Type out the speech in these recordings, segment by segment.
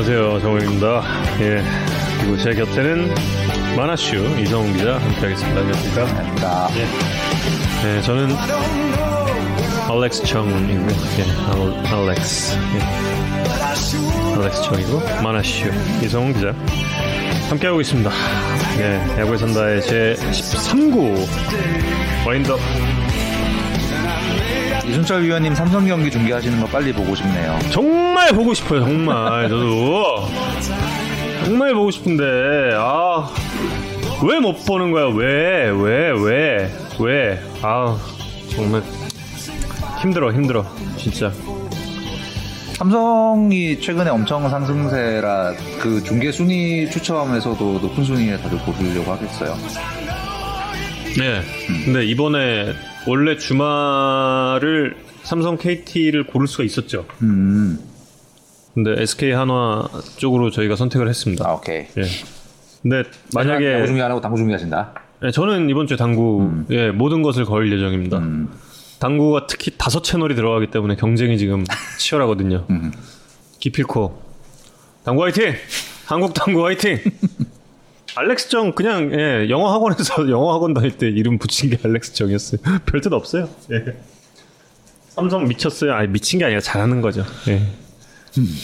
예, 안녕하세요. 정우입니다. 예, 그리고 제 곁에는 만화슈 이성훈 기자 함께하겠습니다. 안녕하십니까? 자, 예, 예 저는 알렉스 청이고, 예, 알, 알렉스. 예. 알렉스 청이고, 만화슈 이성훈 기자 함께하고 있습니다. 예, 야구의 산다의 제 13구 와인더 이순철 위원님 삼성 경기 중계하시는 거 빨리 보고 싶네요. 정말 보고 싶어요. 정말 저도 정말 보고 싶은데 아 왜 못 보는 거야? 왜 왜 왜 왜? 아 정말 힘들어 힘들어 진짜. 삼성이 최근에 엄청 상승세라 그 중계 순위 추첨에서도 높은 순위에 다들 고르려고 하겠어요. 네. 근데 이번에 원래 주말을 삼성 KT를 고를 수가 있었죠. 음, 근데 SK 한화 쪽으로 저희가 선택을 했습니다. 아 오케이. 예. 근데 야구 만약에 중계 안 하고 당구 중계하신다. 예, 저는 이번 주에 당구 예, 모든 것을 걸 예정입니다. 음, 당구가 특히 다섯 채널이 들어가기 때문에 경쟁이 지금 치열하거든요. 음. 기필코 당구 화이팅! 한국 당구 화이팅! 알렉스 정 그냥 예, 영어 학원에서 영어 학원 다닐 때 이름 붙인 게 알렉스 정이었어요. 별 뜻 없어요. 예. 삼성 미쳤어요. 아니 미친 게 아니라 잘하는 거죠. 예.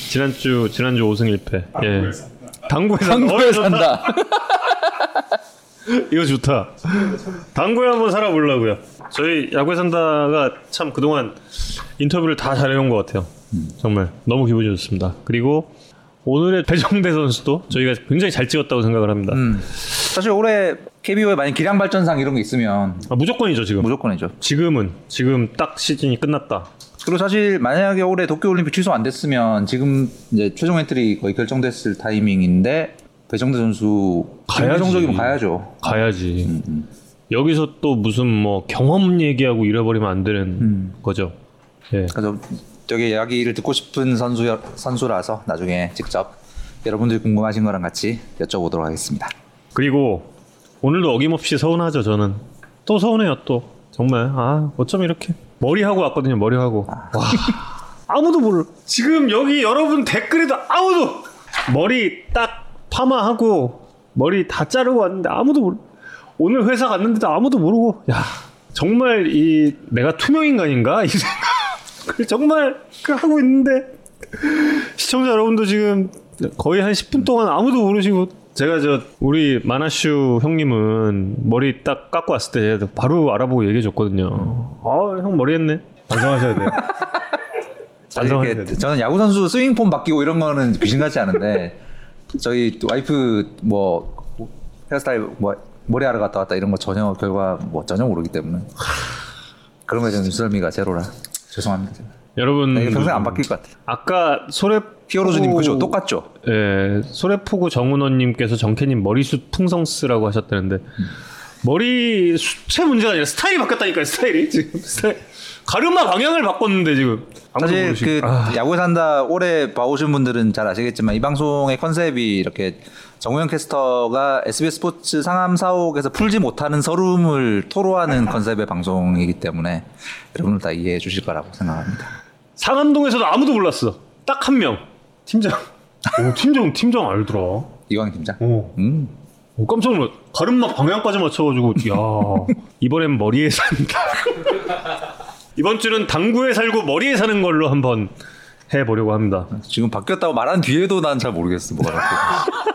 지난주 지난주 5승 1패. 예. 당구에 산다. 당구에 산다. 이거 좋다. 당구에 한번 살아보려고요. 저희 야구에 산다가 참 그동안 인터뷰를 다 잘해온 것 같아요. 정말 너무 기분이 좋습니다. 그리고 오늘의 배정대 선수도 저희가 굉장히 잘 찍었다고 생각을 합니다. 음. 사실 올해 KBO에 만약 기량 발전상 이런 게 있으면 아, 무조건이죠 지금. 무조건이죠. 지금은 지금 딱 시즌이 끝났다. 그리고 사실 만약에 올해 도쿄올림픽 취소 안 됐으면 지금 이제 최종 엔트리 거의 결정됐을 타이밍인데 배정대 선수 가야지. 정적이면 가야죠. 가야지. 여기서 또 무슨 뭐 경험 얘기하고 이래버리면 안 되는 거죠. 예. 그래서 저기 이야기를 듣고 싶은 선수 선수라서 나중에 직접 여러분들이 궁금하신 거랑 같이 여쭤보도록 하겠습니다. 그리고 오늘도 어김없이 서운하죠 저는. 또 서운해요 또. 정말. 아 어쩜 이렇게. 머리 하고 왔거든요 머리 하고. 와. 아무도 몰라 지금 여기 여러분 댓글에도 아무도 머리 딱 파마하고 머리 다 자르고 왔는데 아무도 몰라 오늘 회사 갔는데도 아무도 모르고. 야 정말 이 내가 투명 인간인가? 이 생각 정말 그 하고 있는데 시청자 여러분도 지금 거의 한 10분 동안 아무도 모르시고 제가 저 우리 마나슈 형님은 머리 딱 깎고 왔을 때 바로 알아보고 얘기해 줬거든요. 아, 형 머리 했네. 반성하셔야 돼요. 반성하셔야 돼요. 저는 야구 선수 스윙폼 바뀌고 이런 거는 귀신 같지 않은데 저희 와이프 뭐 헤어스타일 뭐 머리하러 갔다 왔다 이런 거 전혀 결과 뭐 전혀 모르기 때문에 그런 거에 저는 눈썰미가 제로라 죄송합니다. 여러분 나 이거 평생 안 바뀔 것 같아요. 아까 소래 히어로즈님 그죠? 똑같죠? 예, 소래포구 정은원님께서 정캐님 머리숱 풍성스라고 하셨다는데 머리 숱의 문제가 아니라 스타일이 바뀌었다니까요. 스타일이 지금 스타일 가르마 방향을 바꿨는데 지금 사실 모르시고. 그 아, 야구 산다 오래 봐오신 분들은 잘 아시겠지만 이 방송의 컨셉이 이렇게 정우영 캐스터가 SBS 스포츠 상암 사옥에서 풀지 못하는 설움을 토로하는 컨셉의 방송이기 때문에 여러분들 다 이해해 주실 거라고 생각합니다. 상암동에서도 아무도 몰랐어. 딱 한 명. 팀장. 오, 팀장 팀장 알더라. 이광 팀장. 오. 음. 오, 깜짝 놀랐. 가르마 방향까지 맞춰가지고 야 이번엔 머리에 산다. 이번 주는 당구에 살고 머리에 사는 걸로 한번 해보려고 합니다. 지금 바뀌었다고 말한 뒤에도 난 잘 모르겠어 뭐가 바뀌었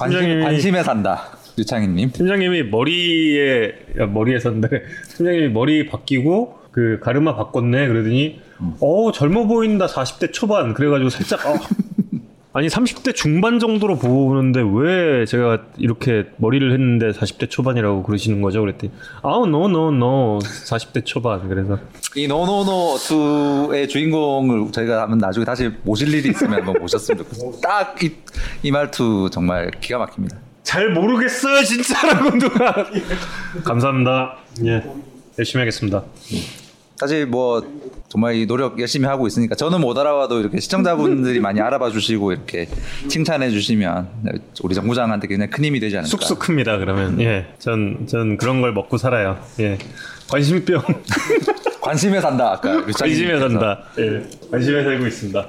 관심, 관심에 산다. 유창희님. 팀장님이 머리에 야, 머리에 산다. 팀장님이 머리 바뀌고 그 가르마 바꿨네. 그러더니 어 젊어 보인다 40대 초반. 그래가지고 살짝 어. 아니 30대 중반 정도로 보는데 왜 제가 이렇게 머리를 했는데 40대 초반이라고 그러시는 거죠? 그랬더니 아우 no no no 40대 초반. 그래서 이 no no no 2의 주인공을 저희가 한번 나중에 다시 모실 일이 있으면 한번 모셨으면 좋겠어요. 딱이 이 말투 정말 기가 막힙니다. 잘 모르겠어요 진짜라고 누가. 감사합니다. 예 열심히 하겠습니다. 사실 뭐 정말 이 노력 열심히 하고 있으니까 저는 못 알아봐도 이렇게 시청자분들이 많이 알아봐 주시고 이렇게 칭찬해 주시면 우리 정부장한테 굉장히 큰 힘이 되지 않을까. 쑥쑥 큽니다. 그러면 예, 전 전 그런 걸 먹고 살아요. 예, 관심병 관심에 산다. 아까 관심에 류창희님께서. 산다. 예, 관심에 살고 있습니다.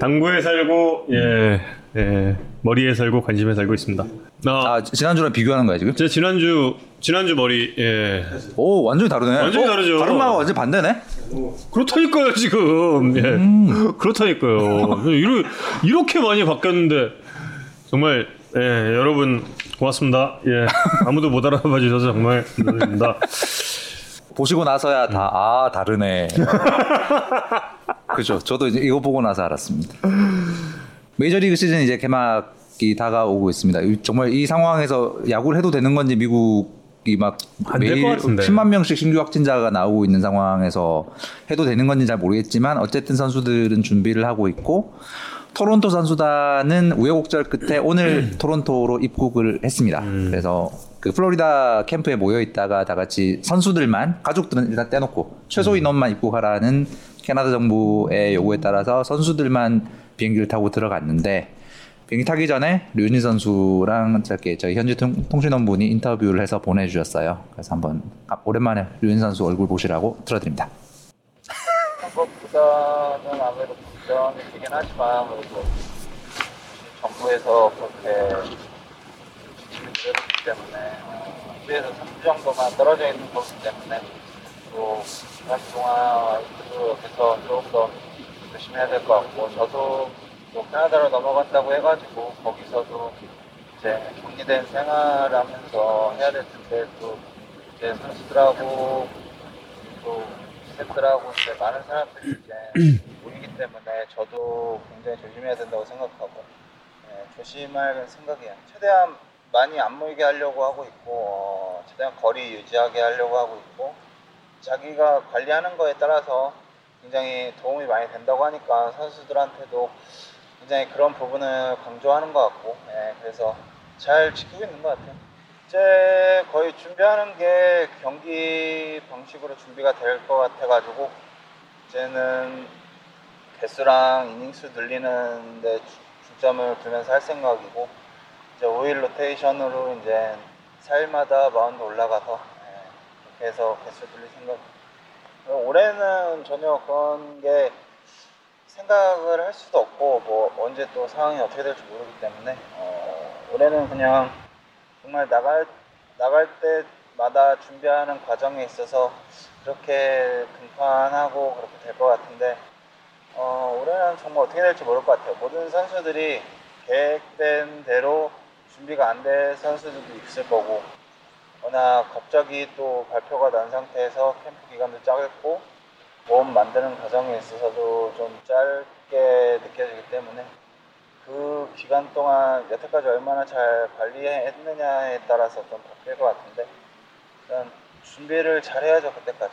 당구에 살고 예, 예, 머리에 살고 관심에 살고 있습니다. 아, 아 지난주랑 비교하는 거야 지금? 제 지난주 지난주 머리 예 오 완전히 다르네. 완전히 어? 다르죠. 다른 마가 완전 반대네. 그렇다니까요 지금 예 그렇다니까요 이러, 이렇게 많이 바뀌었는데 정말 예 여러분 고맙습니다 예 아무도 못 알아봐 주셔서 정말 감사드립니다 보시고 나서야 다 아 다르네. 그죠. 저도 이제 이거 보고 나서 알았습니다. 메이저리그 시즌 이제 개막 이 다가오고 있습니다. 이- 정말 이 상황에서 야구를 해도 되는 건지 미국이 막 매일 같은데. 10만 명씩 신규 확진자가 나오고 있는 상황에서 해도 되는 건지 잘 모르겠지만 어쨌든 선수들은 준비를 하고 있고 토론토 선수단은 우여곡절 끝에 오늘 토론토로 입국을 했습니다. 그래서 그 플로리다 캠프에 모여 있다가 다 같이 선수들만 가족들은 일단 떼놓고 최소 인원만 입국하라는 캐나다 정부의 요구에 따라서 선수들만 비행기를 타고 들어갔는데 비행기 타기 전에 류니 선수랑 저렇게 저희 현지 통- 통신원분이 인터뷰를 해서 보내주셨어요. 그래서 한번 아, 오랜만에 류니 선수 얼굴 보시라고 들어드립니다. 것보다는 아무래도 되긴 하지만 그래도 정부에서 그렇게 지침을 내렸기 때문에 어, 위에서 3주 정도만 떨어져 있는 거기 때문에 또 기간 동안 그 옆에서 조금 더 열심히 해야 될 것 같고 저도 또 캐나다로 넘어간다고 해가지고 거기서도 이제 격리된 생활하면서 해야 될 텐데 또 이제 선수들하고 또 스태프들하고 이제 많은 사람들이 이제 모이기 때문에 저도 굉장히 조심해야 된다고 생각하고 예, 조심할 생각이에요. 최대한 많이 안 모이게 하려고 하고 있고 어, 최대한 거리 유지하게 하려고 하고 있고 자기가 관리하는 거에 따라서 굉장히 도움이 많이 된다고 하니까 선수들한테도 굉장히 그런 부분을 강조하는 것 같고 예, 그래서 잘 지키고 있는 것 같아요. 이제 거의 준비하는 게 경기 방식으로 준비가 될 것 같아가지고 이제는 개수랑 이닝수 늘리는데 주- 중점을 두면서 할 생각이고 이제 5일 로테이션으로 이제 4일마다 마운드 올라가서 예, 그렇게 해서 개수 늘릴 생각. 올해는 전혀 그런 게 생각을 할 수도 없고 뭐 언제 또 상황이 어떻게 될지 모르기 때문에 어, 올해는 그냥 정말 나갈 나갈 때마다 준비하는 과정에 있어서 그렇게 등판하고 그렇게 될 것 같은데 어, 올해는 정말 어떻게 될지 모를 것 같아요. 모든 선수들이 계획된 대로 준비가 안 될 선수들도 있을 거고 워낙 갑자기 또 발표가 난 상태에서 캠프 기간도 짧고 몸 만드는 과정에 있어서도 좀 짧게 느껴지기 때문에 그 기간 동안 여태까지 얼마나 잘 관리했느냐에 따라서 좀 바뀔 것 같은데 일단 준비를 잘 해야죠 그때까지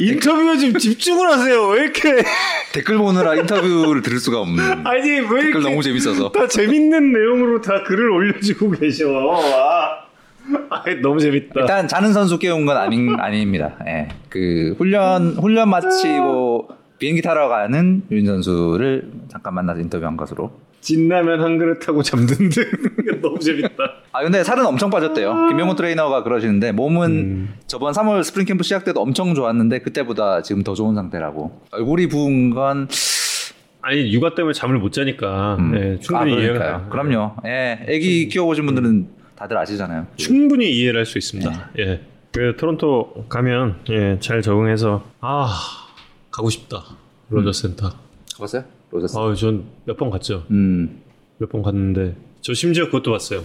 인터뷰에 좀 집중을 하세요 왜 이렇게 댓글 보느라 인터뷰를 들을 수가 없는. 아니 왜 댓글 이렇게 너무 재밌어서. 다 재밌는 내용으로 다 글을 올려주고 계셔 아, 아 너무 재밌다 일단 자는 선수 깨운 건 아닌 아닙니다. 예. 그 훈련 훈련 마치고 비행기 타러 가는 윤 선수를 잠깐 만나서 인터뷰한 것으로. 진라면 한 그릇 하고 잠든 등 너무 재밌다 아 근데 살은 엄청 빠졌대요. 김명훈 트레이너가 그러시는데 몸은 저번 3월 스프링 캠프 시작 때도 엄청 좋았는데 그때보다 지금 더 좋은 상태라고. 얼굴이 부은 건 아니 육아 때문에 잠을 못 자니까 예, 충분히 아, 이해가. 그럼요. 예. 아기 키워보신 분들은 다들 아시잖아요. 충분히 이해를 할 수 있습니다. 예. 그 토론토 가면 예, 잘 적응해서 아 가고 싶다. 로저 센터. 가봤어요? 로저스. 아, 전 몇 번 갔죠. 음. 몇 번 갔는데 저 심지어 그것도 봤어요.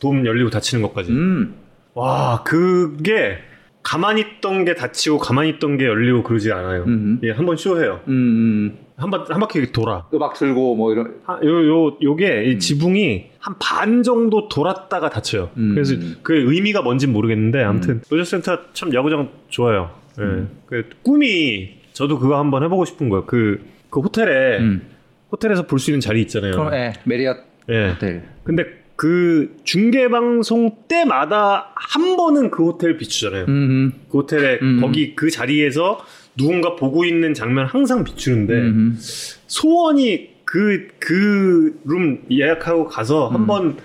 돔 열리고 닫히는 것까지. 음. 와, 그게 가만히 있던 게 닫히고 가만히 있던 게 열리고 그러지 않아요. 예, 한번 쇼해요. 음. 한, 바, 한 바퀴 돌아. 음악 틀고 뭐 이런. 하- 요, 요, 요게 이 지붕이 한 반 정도 돌았다가 닫혀요. 음. 그래서 그 의미가 뭔진 모르겠는데 아무튼 로저센터 참 야구장 좋아요. 예. 음. 그 꿈이 저도 그거 한번 해보고 싶은 거예요. 그, 그 호텔에 음. 호텔에서 볼 수 있는 자리 있잖아요. 그럼 예. 메리엇 예. 호텔. 근데 그 중계 방송 때마다 한 번은 그 호텔 비추잖아요. 음. 그 호텔에 음. 거기 그 자리에서 누군가 보고 있는 장면 항상 비추는데 음. 소원이 그 그 룸 예약하고 가서 한번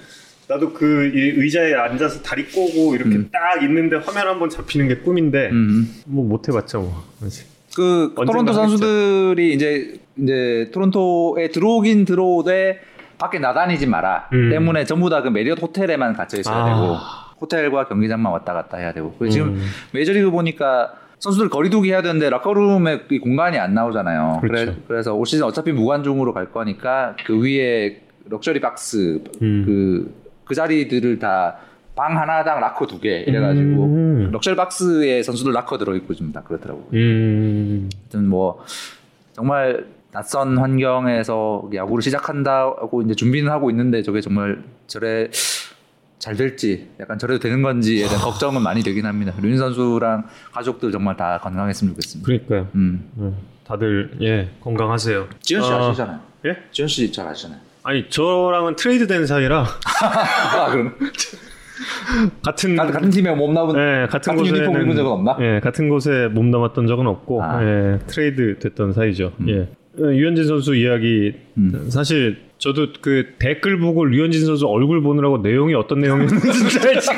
나도 그이 의자에 앉아서 다리 꼬고 이렇게 딱 있는데 화면 한번 잡히는 게 꿈인데 음. 뭐못 해봤죠 뭐. 그 토론토. 선수들이 이제 이제 토론토에 들어오긴 들어오되 밖에 나다니지 마라 음. 때문에 전부 다 그 메리엇 호텔에만 갇혀 있어야 아. 되고 호텔과 경기장만 왔다 갔다 해야 되고 그리고 지금 음. 메이저리그 보니까 선수들 거리두기 해야 되는데 락커룸에 이 공간이 안 나오잖아요. 그렇죠. 그래, 서올 시즌 어차피 무관중으로 갈 거니까 그 위에 luxury box 음. 그, 그 자리들을 다 방 하나당 락커 두 개 이래가지고 음. luxury box에 선수들 락커 들어있고 좀 다 그렇더라고요. 음. 하여튼 뭐 정말 낯선 환경에서 야구를 시작한다고 이제 준비는 하고 있는데 저게 정말 저래 잘 될지 약간 저래도 되는 건지에 대한 걱정은 많이 되긴 합니다. 류현진 선수랑 가족들 정말 다 건강했으면 좋겠습니다. 그러니까요. 음. 네. 다들 예 건강하세요. 지현 씨 아, 아시잖아요. 예? 지현 씨 잘 아시잖아요. 아니 저랑은 트레이드 된 사이라 아 그럼 같은 같은, 같은 팀에 몸담은 예, 같은 같은 곳에 유니폼 입은 적은 없나? 예, 같은 곳에 몸담았던 적은 없고 아. 예, 트레이드 됐던 사이죠. 예. 어, 류현진 선수 이야기 음. 사실 저도 그 댓글 보고 류현진 선수 얼굴 보느라고 내용이 어떤 내용이었는지 진짜 지금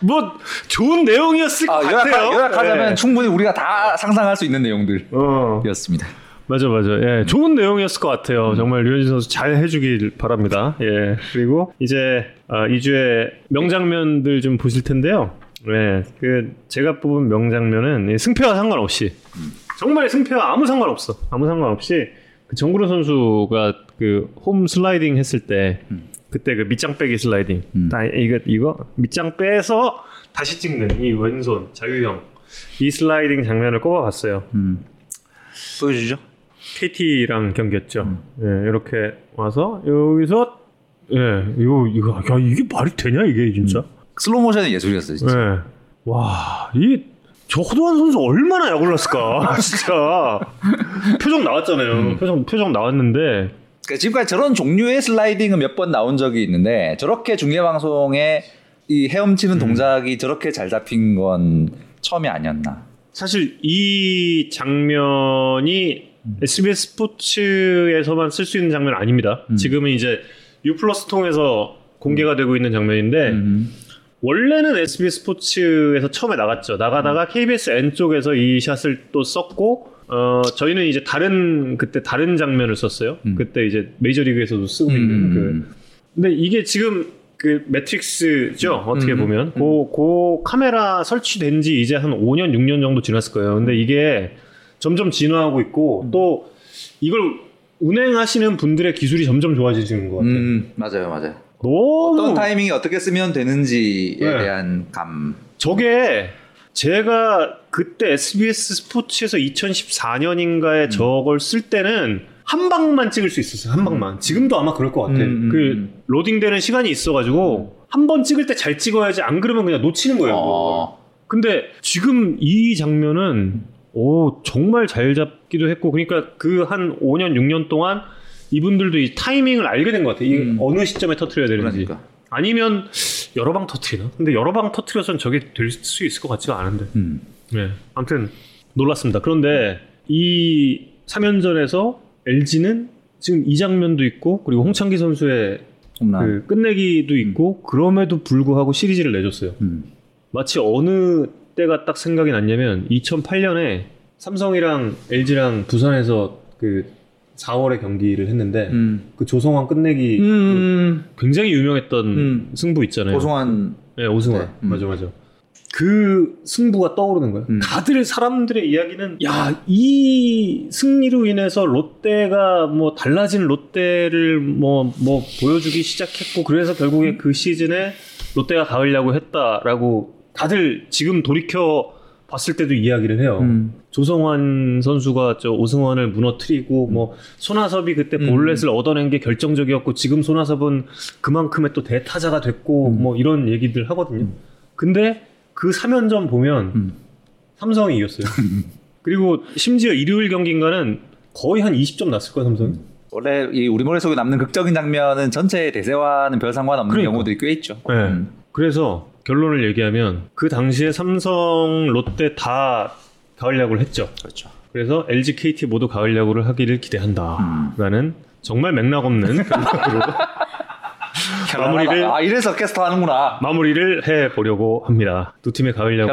뭐 좋은 내용이었을 아, 것 요약, 같아요. 요약하자면 예. 충분히 우리가 다 상상할 수 있는 내용들이었습니다. 어. 맞아 맞아 예 좋은 내용이었을 것 같아요 정말 류현진 선수 잘 해주길 바랍니다 예 그리고 이제 아, 2주에 명장면들 좀 보실 텐데요 예그 제가 뽑은 명장면은 이 승패와 상관없이 정말 승패와 아무 상관없어 아무 상관없이 그 정구로 선수가 그 홈 슬라이딩 했을 때 그때 그 밑장 빼기 슬라이딩 음. 다 이거 이거 밑장 빼서 다시 찍는 이 왼손 자유형 이 슬라이딩 장면을 꼽아봤어요 음. 보여주죠. KT랑 경기였죠. 예, 이렇게 와서 여기서 예, 이거 이거 야 이게 말이 되냐 이게 진짜. 슬로우 모션은 예술이었어요. 진짜. 예. 와, 이 저호도한 선수 얼마나 했을까? 진짜. 표정 나왔잖아요. 표정 표정 나왔는데 그러니까 지금까지 저런 종류의 슬라이딩은 몇 번 나온 적이 있는데 저렇게 중계 방송에 이 헤엄치는 동작이 저렇게 잘 잡힌 건 처음이 아니었나. 사실 이 장면이 SBS 스포츠에서만 쓸 수 있는 장면 아닙니다. 지금은 이제 유플러스 통해서 공개가 되고 있는 장면인데 음. 원래는 SBS 스포츠에서 처음에 나갔죠. 나가다가 KBS N 쪽에서 이 샷을 또 썼고, 어, 저희는 이제 다른, 그때 다른 장면을 썼어요. 음. 그때 이제 메이저리그에서도 쓰고 있는 그. 근데 이게 지금 그 매트릭스죠. 어떻게 음. 보면. 그, 그 카메라 설치된 지 이제 한 5년, 6년 정도 지났을 거예요. 근데 이게 점점 진화하고 있고, 또 이걸 운행하시는 분들의 기술이 점점 좋아지는 것 같아요. 음, 맞아요, 맞아요. 너무 어떤 타이밍이 어떻게 쓰면 되는지에 네. 대한 감. 저게 제가 그때 SBS 스포츠에서 2014년인가에 저걸 쓸 때는 한 방만 찍을 수 있었어요. 한 방만. 지금도 아마 그럴 것 같아. 음, 음, 그 음. 로딩되는 시간이 있어가지고 한 번 찍을 때 잘 찍어야지 안 그러면 그냥 놓치는 거예요. 어. 근데 지금 이 장면은 오 정말 잘 잡기도 했고 그러니까 그 한 5년 6년 동안 이분들도 이 타이밍을 알게 된 것 같아요. 이 음. 어느 시점에 터트려야 되는지. 그러니까. 아니면 여러 방 터트리나? 근데 여러 방 터트려서는 저게 될 수 있을 것 같지가 않은데. 음. 네. 아무튼 놀랐습니다. 그런데 이 3연전에서 LG는 지금 이 장면도 있고 그리고 홍창기 선수의 홈런. 그 끝내기도 있고 그럼에도 불구하고 시리즈를 내줬어요. 음. 마치 어느 때가 딱 생각이 났냐면 2008년에 삼성이랑 LG랑 부산에서 그 4월에 경기를 했는데 음. 그 조성환 끝내기 음. 굉장히 유명했던 음. 승부 있잖아요. 고송한 네, 오승환. 네, 음. 맞아, 맞아. 그 승부가 떠오르는 거예요. 음. 다들 사람들의 이야기는 야, 이 승리로 인해서 롯데가 뭐 달라진 롯데를 뭐, 뭐 보여주기 시작했고, 그래서 결국에 그 시즌에 롯데가 가을야구 했다라고 다들 지금 돌이켜 봤을 때도 이야기를 해요. 음. 조성환 선수가 저 오승환을 무너뜨리고 뭐 손아섭이 그때 음. 볼넷을 얻어낸 게 결정적이었고 지금 손아섭은 그만큼의 또 대타자가 됐고 음. 뭐 이런 얘기들 하거든요. 근데 그 3연전 보면 음. 삼성이 이겼어요. 그리고 심지어 일요일 경기인가는 거의 한 20점 났을 거야 삼성이. 원래 이 우리 머릿속에 남는 극적인 장면은 전체 대세와는 별 상관없는 그러니까. 경우들이 꽤 있죠. 네. 음. 그래서 결론을 얘기하면 그 당시에 삼성, 롯데 다 가을 야구를 했죠. 그렇죠. 그래서 LG, KT 모두 가을 야구를 하기를 기대한다라는 정말 맥락 없는 결론으로 마무리를 아 이래서 캐스터 하는구나. 마무리를 해 보려고 합니다. 두 팀의 가을 야구.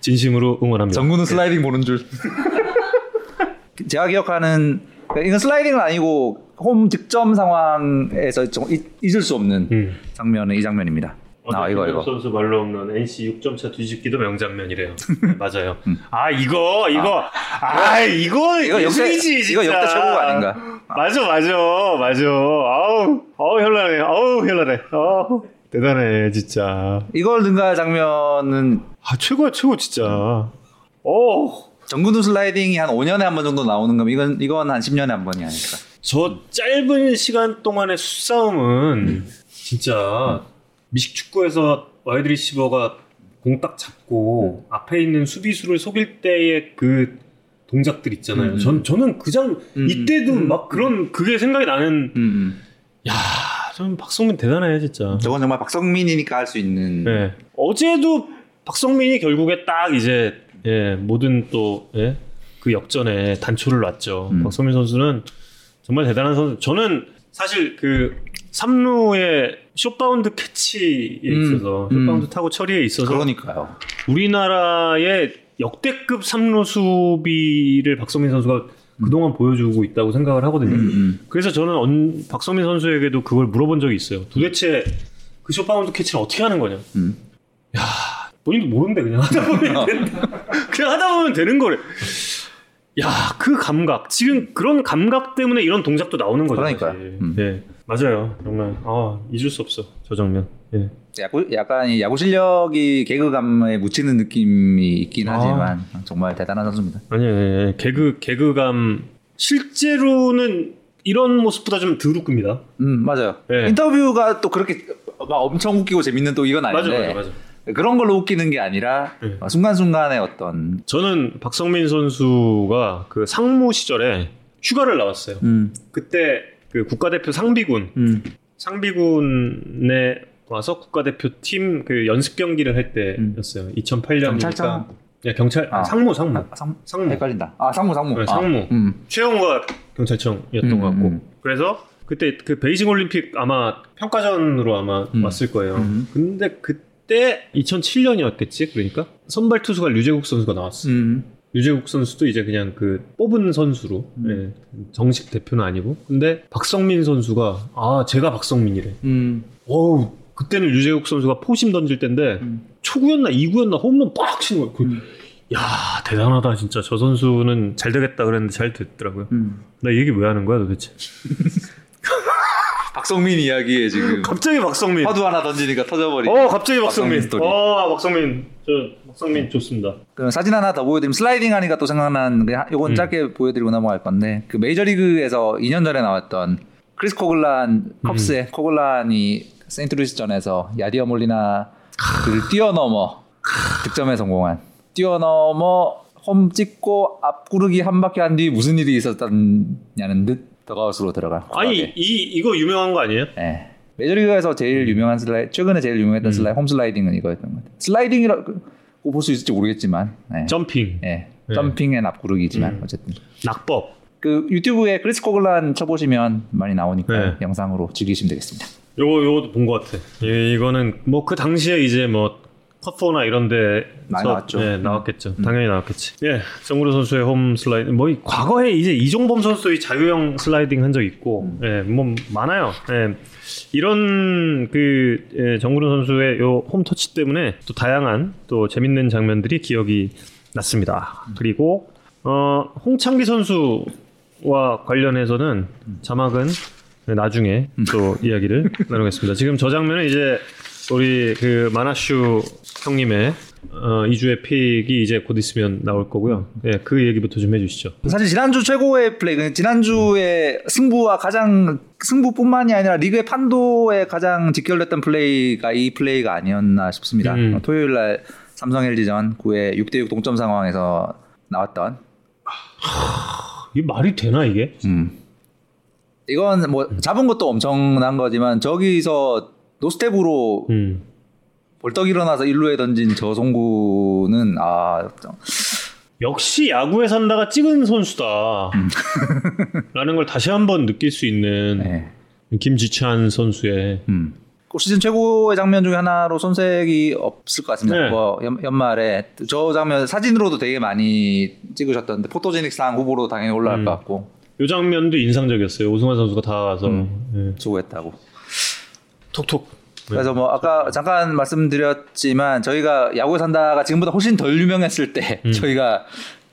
진심으로 응원합니다. 정구는 슬라이딩 보는 줄. 제가 기억하는 이건 슬라이딩은 아니고 홈 득점 상황에서 잊- 잊을 수 없는 음. 장면은 이 장면입니다. 아 이거 이거. 선수 말로 없는 NC 6점 차 뒤집기도 명장면이래요. 네, 맞아요. 아 이거 이거 아, 이거 이거 역대 예술이지, 이거. 역대 최고가 아닌가. 맞아 맞아 맞아. 아우 아우 현란해. 아우 현란해. 아우 대단해 진짜. 이걸 능가할 장면은 아 최고야 최고 진짜. 오. 정근우 슬라이딩이 한 5년에 한 번 정도 나오는 거면 이건 이건 한 10년에 한 번이 아닐까. 저 짧은 시간 동안의 수싸움은 진짜 미식축구에서 wide receiver가 공 딱 잡고 앞에 있는 수비수를 속일 때의 그 동작들 있잖아요. 음. 전 저는 그장 음. 이때도 음. 막 그런 그게 생각이 나는 음, 음. 야, 저는 박석민 대단해 진짜. 저건 정말 박석민이니까 할 수 있는. 네. 어제도 박석민이 결국에 딱 이제 예, 모든 또 예, 그 역전에 단초를 놨죠. 음. 박석민 선수는 정말 대단한 선수. 저는 사실 그 3루의 숏바운드 캐치에 음. 있어서 음. 숏바운드 타고 처리에 있어서 그러니까요. 우리나라의 역대급 3루 수비를 박석민 선수가 그동안 보여주고 있다고 생각을 하거든요. 음, 음. 그래서 저는 언- 박석민 선수에게도 그걸 물어본 적이 있어요. 도대체 그 숏바운드 캐치를 어떻게 하는 거냐? 음. 본인도 모르는데 그냥 하다 보면 된다. 그냥 하다 보면 되는 거래. 야, 그 감각. 지금 그런 감각 때문에 이런 동작도 나오는 거죠. 그러니까요. 사실. 음. 네, 맞아요. 정말 아 잊을 수 없어 저 장면. 예. 야구 약간 이 야구 실력이 개그감에 묻히는 느낌이 있긴 아. 하지만 정말 대단한 선수입니다. 아니, 예, 예. 개그 개그감 실제로는 이런 모습보다 좀덜 웃깁니다. 음 맞아요. 네. 인터뷰가 또 그렇게 막 엄청 웃기고 재밌는 또 이건 맞아, 아닌데 맞아, 맞아. 그런 걸로 웃기는 게 아니라 네. 어, 순간순간의 어떤 저는 박성민 선수가 그 상무 시절에 휴가를 나왔어요. 음, 그때 그 국가대표 상비군 음, 상비군에 와서 국가대표 팀 그 연습 경기를 할 때였어요. 2008년이니까. 경찰청? 네, 경찰 아. 상무 상무. 아, 상, 상무. 헷갈린다. 아 상무 상무. 네, 아, 상무. 음, 최영우가 경찰청이었던 음, 것 같고. 음. 그래서 그때 그 베이징 올림픽 아마 평가전으로 아마 음. 왔을 거예요. 음. 근데 그때 2007년이었겠지. 그러니까 선발 투수가 류재국 선수가 나왔어. 요 음, 유재국 선수도 이제 그냥 그 뽑은 선수로 음. 예, 정식 대표는 아니고 근데 박성민 선수가 아 제가 박성민이래 음, 어우 그때는 유재국 선수가 포심 던질 때인데 음. 초구였나 이구였나 홈런 빡 치는 거야 그, 음. 야 대단하다 진짜 저 선수는 잘 되겠다 그랬는데 잘 됐더라고요 음. 나이 얘기 왜 하는 거야 도대체 박성민 이야기에 지금 갑자기 박성민 화두 하나 던지니까 터져버리. 어 갑자기 박성민 박성민 스토리. 어 박석민 저 박석민 좋습니다 그 사진 하나 더 보여드리면 슬라이딩 하니까 또 생각난 게 하- 요건 음. 짧게 보여드리고 넘어갈 건데 그 메이저리그에서 2년 전에 나왔던 크리스 코글란 컵스의 음. 코글란이 세인트루이스전에서 야디어 몰리나를 뛰어넘어 득점에 성공한 뛰어넘어 홈 찍고 앞구르기 한 바퀴 한 뒤 무슨 일이 있었다냐는 듯 더그아웃으로 들어간 아니 코박에. 이 이거 유명한 거 아니에요? 예. 메이저리그에서 제일 유명한 슬라이 최근에 제일 유명했던 슬라이 홈 슬라이딩은 이거였던 것 같아요. 슬라이딩이라고 볼 수 있을지 모르겠지만 예. jumping 예. 네. jumping and 앞구르기지만 음. 어쨌든 낙법 그 유튜브에 크리스 코글란 쳐보시면 많이 나오니까 네. 영상으로 즐기시면 되겠습니다. 요거 요것도 본 것 같아. 예, 이거는 뭐 그 당시에 이제 뭐 컷포나 이런데 많이 나왔죠. 예, 나왔겠죠. 당연히 나왔겠지. 예, 정근우 선수의 홈 슬라이딩. 뭐 이- 과거에 이제 이종범 선수의 자유형 슬라이딩 한 적 있고, 예, 뭐 많아요. 예, 이런 그 예, 정근우 선수의 요 홈 터치 때문에 또 다양한 또 재밌는 장면들이 기억이 났습니다. 그리고 어 홍창기 선수와 관련해서는 자막은 나중에 또 이야기를 나누겠습니다. 지금 저 장면은 이제 우리 그 마나슈 형님의 어, 이 주의 pick이 이제 곧 있으면 나올 거고요. 예, 그 얘기부터 좀 해주시죠. 사실 지난주 최고의 플레이, 그 지난주의 승부와 가장 승부뿐만이 아니라 리그의 판도에 가장 직결됐던 플레이가 이 플레이가 아니었나 싶습니다. 음. 어, 토요일 날 삼성 LG전 9회 6대6 동점 상황에서 나왔던 이게 말이 되나 이게? 음. 이건 뭐 잡은 것도 엄청난 거지만 저기서 노스텝으로 음. 벌떡 일어나서 일루에 던진 저 송구는 아 역시 야구에 산다가 찍은 선수다. 음. 라는 걸 다시 한번 느낄 수 있는 네. 김지찬 선수의 음. 그 시즌 최고의 장면 중에 하나로 손색이 없을 것 같습니다. 네. 뭐 연, 연말에 저 장면 사진으로도 되게 많이 찍으셨던데 포토제닉상 후보로 당연히 올라갈 음. 것 같고 요 장면도 인상적이었어요. 오승환 선수가 다가가서 음. 예. 수고했다고. 톡톡. 그래서 뭐 아까 잠깐 말씀드렸지만 저희가 야구에 산다가 지금보다 훨씬 덜 유명했을 때 음. 저희가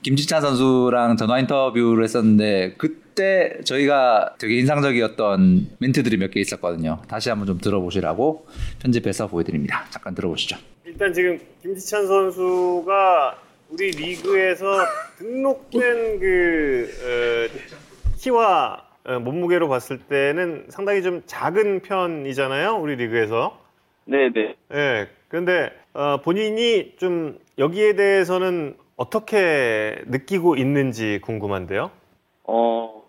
김지찬 선수랑 전화 인터뷰를 했었는데 그때 저희가 되게 인상적이었던 멘트들이 몇 개 있었거든요. 다시 한번 좀 들어보시라고 편집해서 보여드립니다. 잠깐 들어보시죠. 일단 지금 김지찬 선수가 우리 리그에서 등록된 그 어, 키와 어, 몸무게로 봤을 때는 상당히 좀 작은 편이잖아요, 우리 리그에서. 네 네. 예. 그런데 어, 본인이 좀 여기에 대해서는 어떻게 느끼고 있는지 궁금한데요. 어,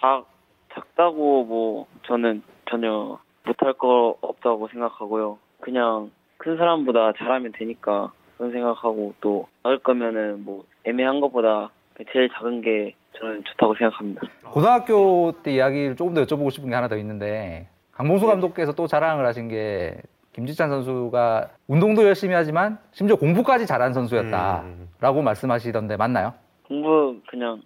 작, 작다고 뭐, 저는 전혀 못할 거 없다고 생각하고요. 그냥 큰 사람보다 잘하면 되니까 그런 생각하고 또 나을 거면은 뭐 애매한 것보다 제일 작은 게 저는 좋다고 생각합니다. 고등학교 때 이야기를 조금 더 여쭤보고 싶은 게 하나 더 있는데 강봉수 감독께서 또 자랑을 하신 게 김지찬 선수가 운동도 열심히 하지만 심지어 공부까지 잘한 선수였다라고 음. 말씀하시던데 맞나요? 공부 그냥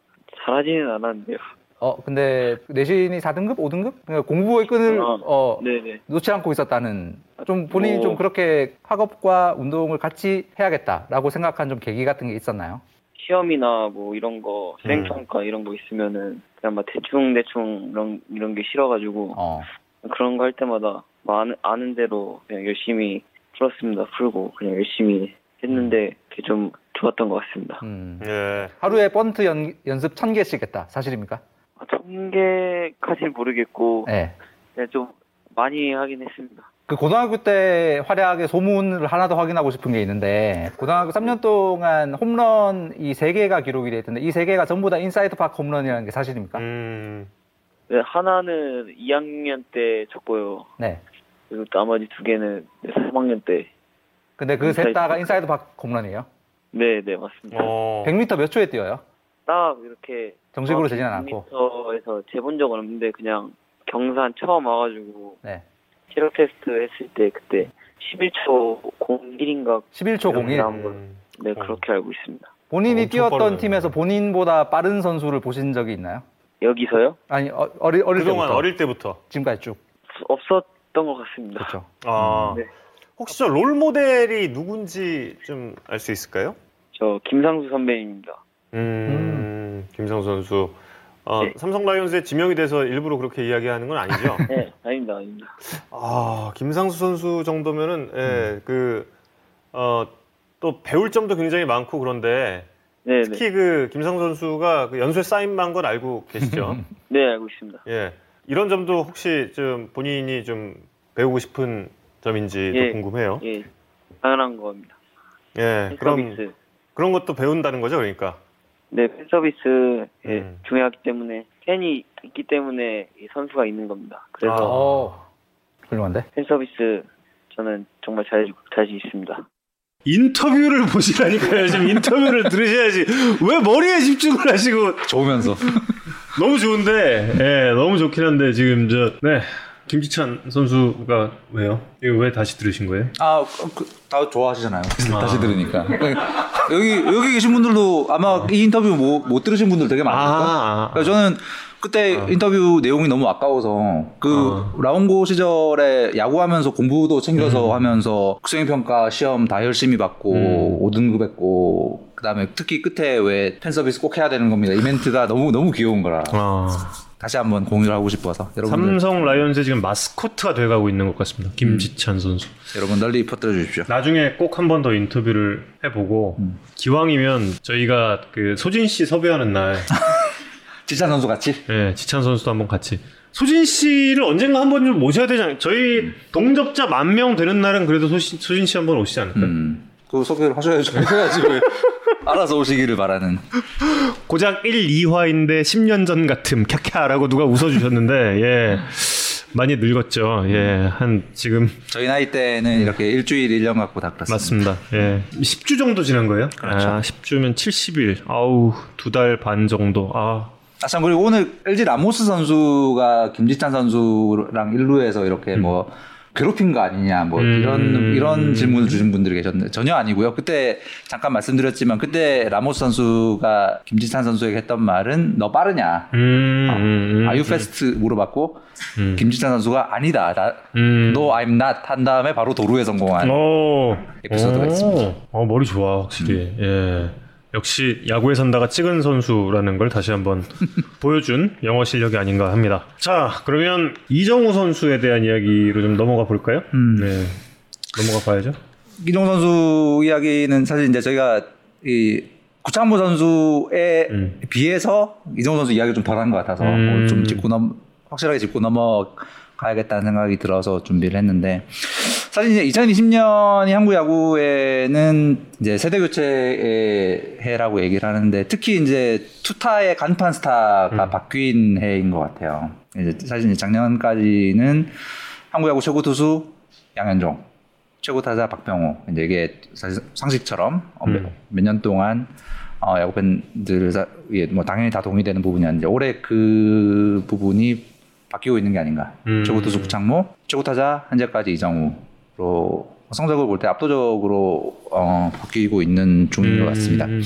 잘하지는 않았는데요. 어 근데 내신이 4등급, 5등급? 그러니까 공부의 끈을 어, 어, 네네. 놓지 않고 있었다는 좀 본인이 뭐- 좀 그렇게 학업과 운동을 같이 해야겠다라고 생각한 좀 계기 같은 게 있었나요? 시험이나 뭐 이런 거, 수행평가 이런 거 있으면은 그냥 막 대충 대충 이런, 이런 게 싫어가지고 어. 그런 거 할 때마다 뭐 아는, 아는 대로 그냥 열심히 풀었습니다. 풀고 그냥 열심히 했는데 그게 좀 좋았던 것 같습니다. 음. 예. 하루에 번트 연, 연습 천 개씩 했다. 사실입니까? 아, 천 개까지는 모르겠고 네. 그냥 좀 많이 하긴 했습니다. 그 고등학교 때 활약의 소문을 하나 더 확인하고 싶은 게 있는데 고등학교 3년 동안 홈런 이 세 개가 기록이 돼 있던데 이 세 개가 전부 다 inside park 홈런이라는 게 사실입니까? 음. 네, 하나는 2학년 때 쳤고요. 네. 그리고 나머지 두 개는 3학년 때. 근데 그 셋 다가. inside park 홈런이에요. 네, 네, 맞습니다. 어. 100m 몇 초에 뛰어요? 딱 이렇게 정식으로 되지는 않았고. 100m에서 재본 적은 없는데 그냥 경산 처음 와가지고 네. 체력 테스트 했을 때 그때 11초 01인가 11초 01. 음. 네 어. 그렇게 알고 있습니다. 본인이 뛰었던 빠르네. 팀에서 본인보다 빠른 선수를 보신 적이 있나요? 여기서요? 아니 어, 어리, 어릴 그동안 때부터 어릴 때부터. 지금까지 쭉. 없었던 것 같습니다. 그렇죠. 아. 네. 혹시 저 롤 모델이 누군지 좀 알 수 있을까요? 저 김상수 선배님입니다. 음, 김상수 선수. 어, 네. 삼성 라이온즈에 지명이 돼서 일부러 그렇게 이야기하는 건 아니죠? 네, 아닙니다, 아닙니다. 아, 김상수 선수 정도면은, 예, 음. 그, 어, 또 배울 점도 굉장히 많고 그런데, 네, 네, 특히 그 김상수 선수가 그 연수에 사인만 건 알고 계시죠? 네 알고 있습니다. 예. 이런 점도 혹시 좀 본인이 좀 배우고 싶은 점인지도 예. 궁금해요. 예, 당연한 겁니다. 예. 그럼 팬서비스, 그런 것도 배운다는 거죠, 그러니까. 네, 팬 서비스 예, 음. 중요하기 때문에 팬이 있기 때문에 이 선수가 있는 겁니다. 그래서 아. 어. 훌륭한데? 팬 서비스 저는 정말 잘 자신 있습니다. 인터뷰를 보시라니까요. 지금 인터뷰를 들으셔야지. 왜 머리에 집중을 하시고 좋으면서. 너무 좋은데, 예, 너무 좋긴 한데 지금 저 네. 김지찬 선수가 왜요? 이거 왜 다시 들으신 거예요? 아, 그, 다 좋아하시잖아요. 다시 들으니까. 여기, 여기 계신 분들도 아마 이 인터뷰 못, 못 들으신 분들 되게 많을 거예요. 아, 아, 그래서 저는 그때 인터뷰 내용이 너무 아까워서 그 어. 라운고 시절에 야구하면서 공부도 챙겨서 하면서 수행 평가 시험 다 열심히 받고 음. 5등급 했고 그다음에 특히 끝에 왜 팬 서비스 꼭 해야 되는 겁니다. 이멘트가 너무 너무 귀여운 거라 아. 다시 한번 공유를 하고 싶어서 여러분들 삼성 라이온즈의 지금 마스코트가 돼가고 있는 것 같습니다. 김지찬 선수. 여러분 널리 퍼뜨려 주십시오. 나중에 꼭 한 번 더 인터뷰를 해보고 기왕이면 저희가 그 소진 씨 섭외하는 날, 지찬 선수 같이 예, 지찬 선수도 한번 같이. 소진 씨를 언젠가 한 번 좀 모셔야 되잖아요. 저희 동접자 만 명 되는 날은 그래도 소진, 소진 씨 한 번 오시지 않을까요? 음. 그 소개를 하셔야죠. 해야지 왜 알아서 오시기를 바라는. 고작 1, 2화인데 10년 전 같음 캬캬라고 누가 웃어주셨는데 예. 많이 늙었죠. 예, 한 지금 저희 나이 때는 이렇게 일주일, 1년 갖고 다 그렇습니다. 맞습니다. 예, 10주 정도 지난 거예요? 그렇죠. 아, 10주면 70일. 아우 두 달 반 정도. 아, 아, 참, 그리고 오늘 LG 라모스 선수가 김지찬 선수랑 일루에서 이렇게 뭐 괴롭힌 거 아니냐, 뭐 음. 이런, 이런 질문을 주신 분들이 계셨는데 전혀 아니고요. 그때 잠깐 말씀드렸지만 그때 라모스 선수가 김지찬 선수에게 했던 말은 너 빠르냐, 음, 음, 음. are you fast 물어봤고 음. 김지찬 선수가 아니다, 나, 음. no I'm not 한 다음에 바로 도루에 성공한 오, 에피소드가 오. 있습니다. 어, 머리 좋아, 확실히. 예. 역시 야구에 산다가 찍은 선수라는 걸 다시 한번 보여준 영어 실력이 아닌가 합니다. 자, 그러면 이정후 선수에 대한 이야기로 좀 넘어가 볼까요? 음. 네. 넘어가 봐야죠. 이종 선수 이야기는 사실 이제 저희가 이 구창모 선수에 음. 비해서 이종 선수 이야기가 좀 덜 한 것 같아서 음. 오늘 좀 짚고 넘 확실하게 짚고 넘어 가야겠다는 생각이 들어서 준비를 했는데 사실 이제 2020년이 한국 야구에는 이제 세대 교체의 해라고 얘기를 하는데 특히 이제 투타의 간판 스타가 바뀐 해인 것 같아요. 이제 사실 이제 작년까지는 한국 야구 최고 투수 양현종, 최고 타자 박병호 이제 이게 사실 상식처럼 어, 음. 몇년 동안 어, 야구 팬들 뭐 당연히 다 동의되는 부분이었는데 올해 그 부분이 바뀌고 있는 게 아닌가. 음. 최고 투수 구창모, 최고 타자 현재까지 이정우로 성적을 볼 때 압도적으로 어, 바뀌고 있는 중인 것 같습니다. 음.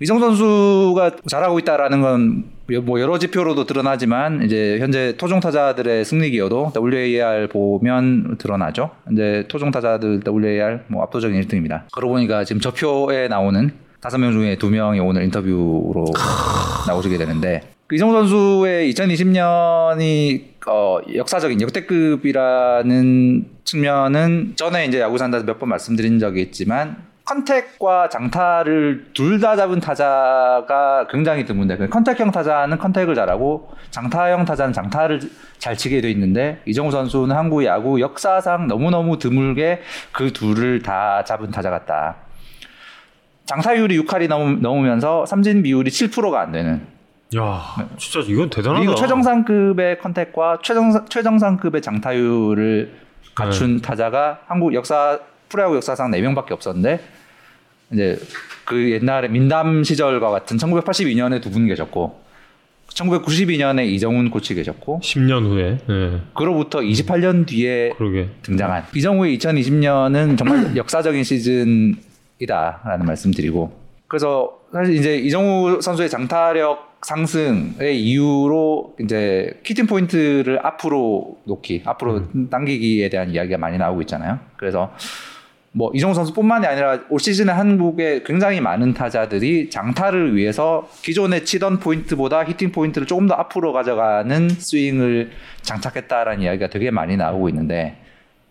이정 선수가 잘하고 있다라는 건 뭐 여러 지표로도 드러나지만 이제 현재 토종 타자들의 승리 기여도 WAR 보면 드러나죠. 이제 토종 타자들 WAR 뭐 압도적인 1등입니다. 그러고 보니까 지금 저 표에 나오는 다섯 명 중에 두 명이 오늘 인터뷰로 나오시게 되는데 그 이정후 선수의 2020년이 어, 역사적인 역대급이라는 측면은 전에 이제 야구 산다에서 몇 번 말씀드린 적이 있지만 contact과 장타를 둘 다 잡은 타자가 굉장히 드문데 그 contact형 타자는 contact을 잘하고 장타형 타자는 장타를 잘 치게 돼 있는데 이정후 선수는 한국 야구 역사상 너무너무 드물게 그 둘을 다 잡은 타자 같다. 장타율이 6할이 넘, 넘으면서 삼진 비율이 7%가 안 되는 야, 진짜 이건 대단하다. 리그 최정상급의 컨택과 최정, 최정상급의 장타율을 갖춘 네. 타자가 한국 역사 프로야구 역사상 4명밖에 없었는데 이제 그 옛날에 민담 시절과 같은 1982년에 두 분 계셨고 1992년에 이정훈 코치 계셨고 10년 후에. 예. 그로부터 28년 뒤에 그러게. 등장한 이정우의 2020년은 정말 역사적인 시즌이다라는 말씀드리고 그래서 사실 이제 이정후 선수의 장타력 상승의 이유로 이제 hitting point를 앞으로 놓기, 앞으로 당기기에 대한 이야기가 많이 나오고 있잖아요. 그래서 뭐 이정후 선수뿐만이 아니라 올 시즌에 한국에 굉장히 많은 타자들이 장타를 위해서 기존에 치던 포인트보다 hitting point를 조금 더 앞으로 가져가는 스윙을 장착했다라는 이야기가 되게 많이 나오고 있는데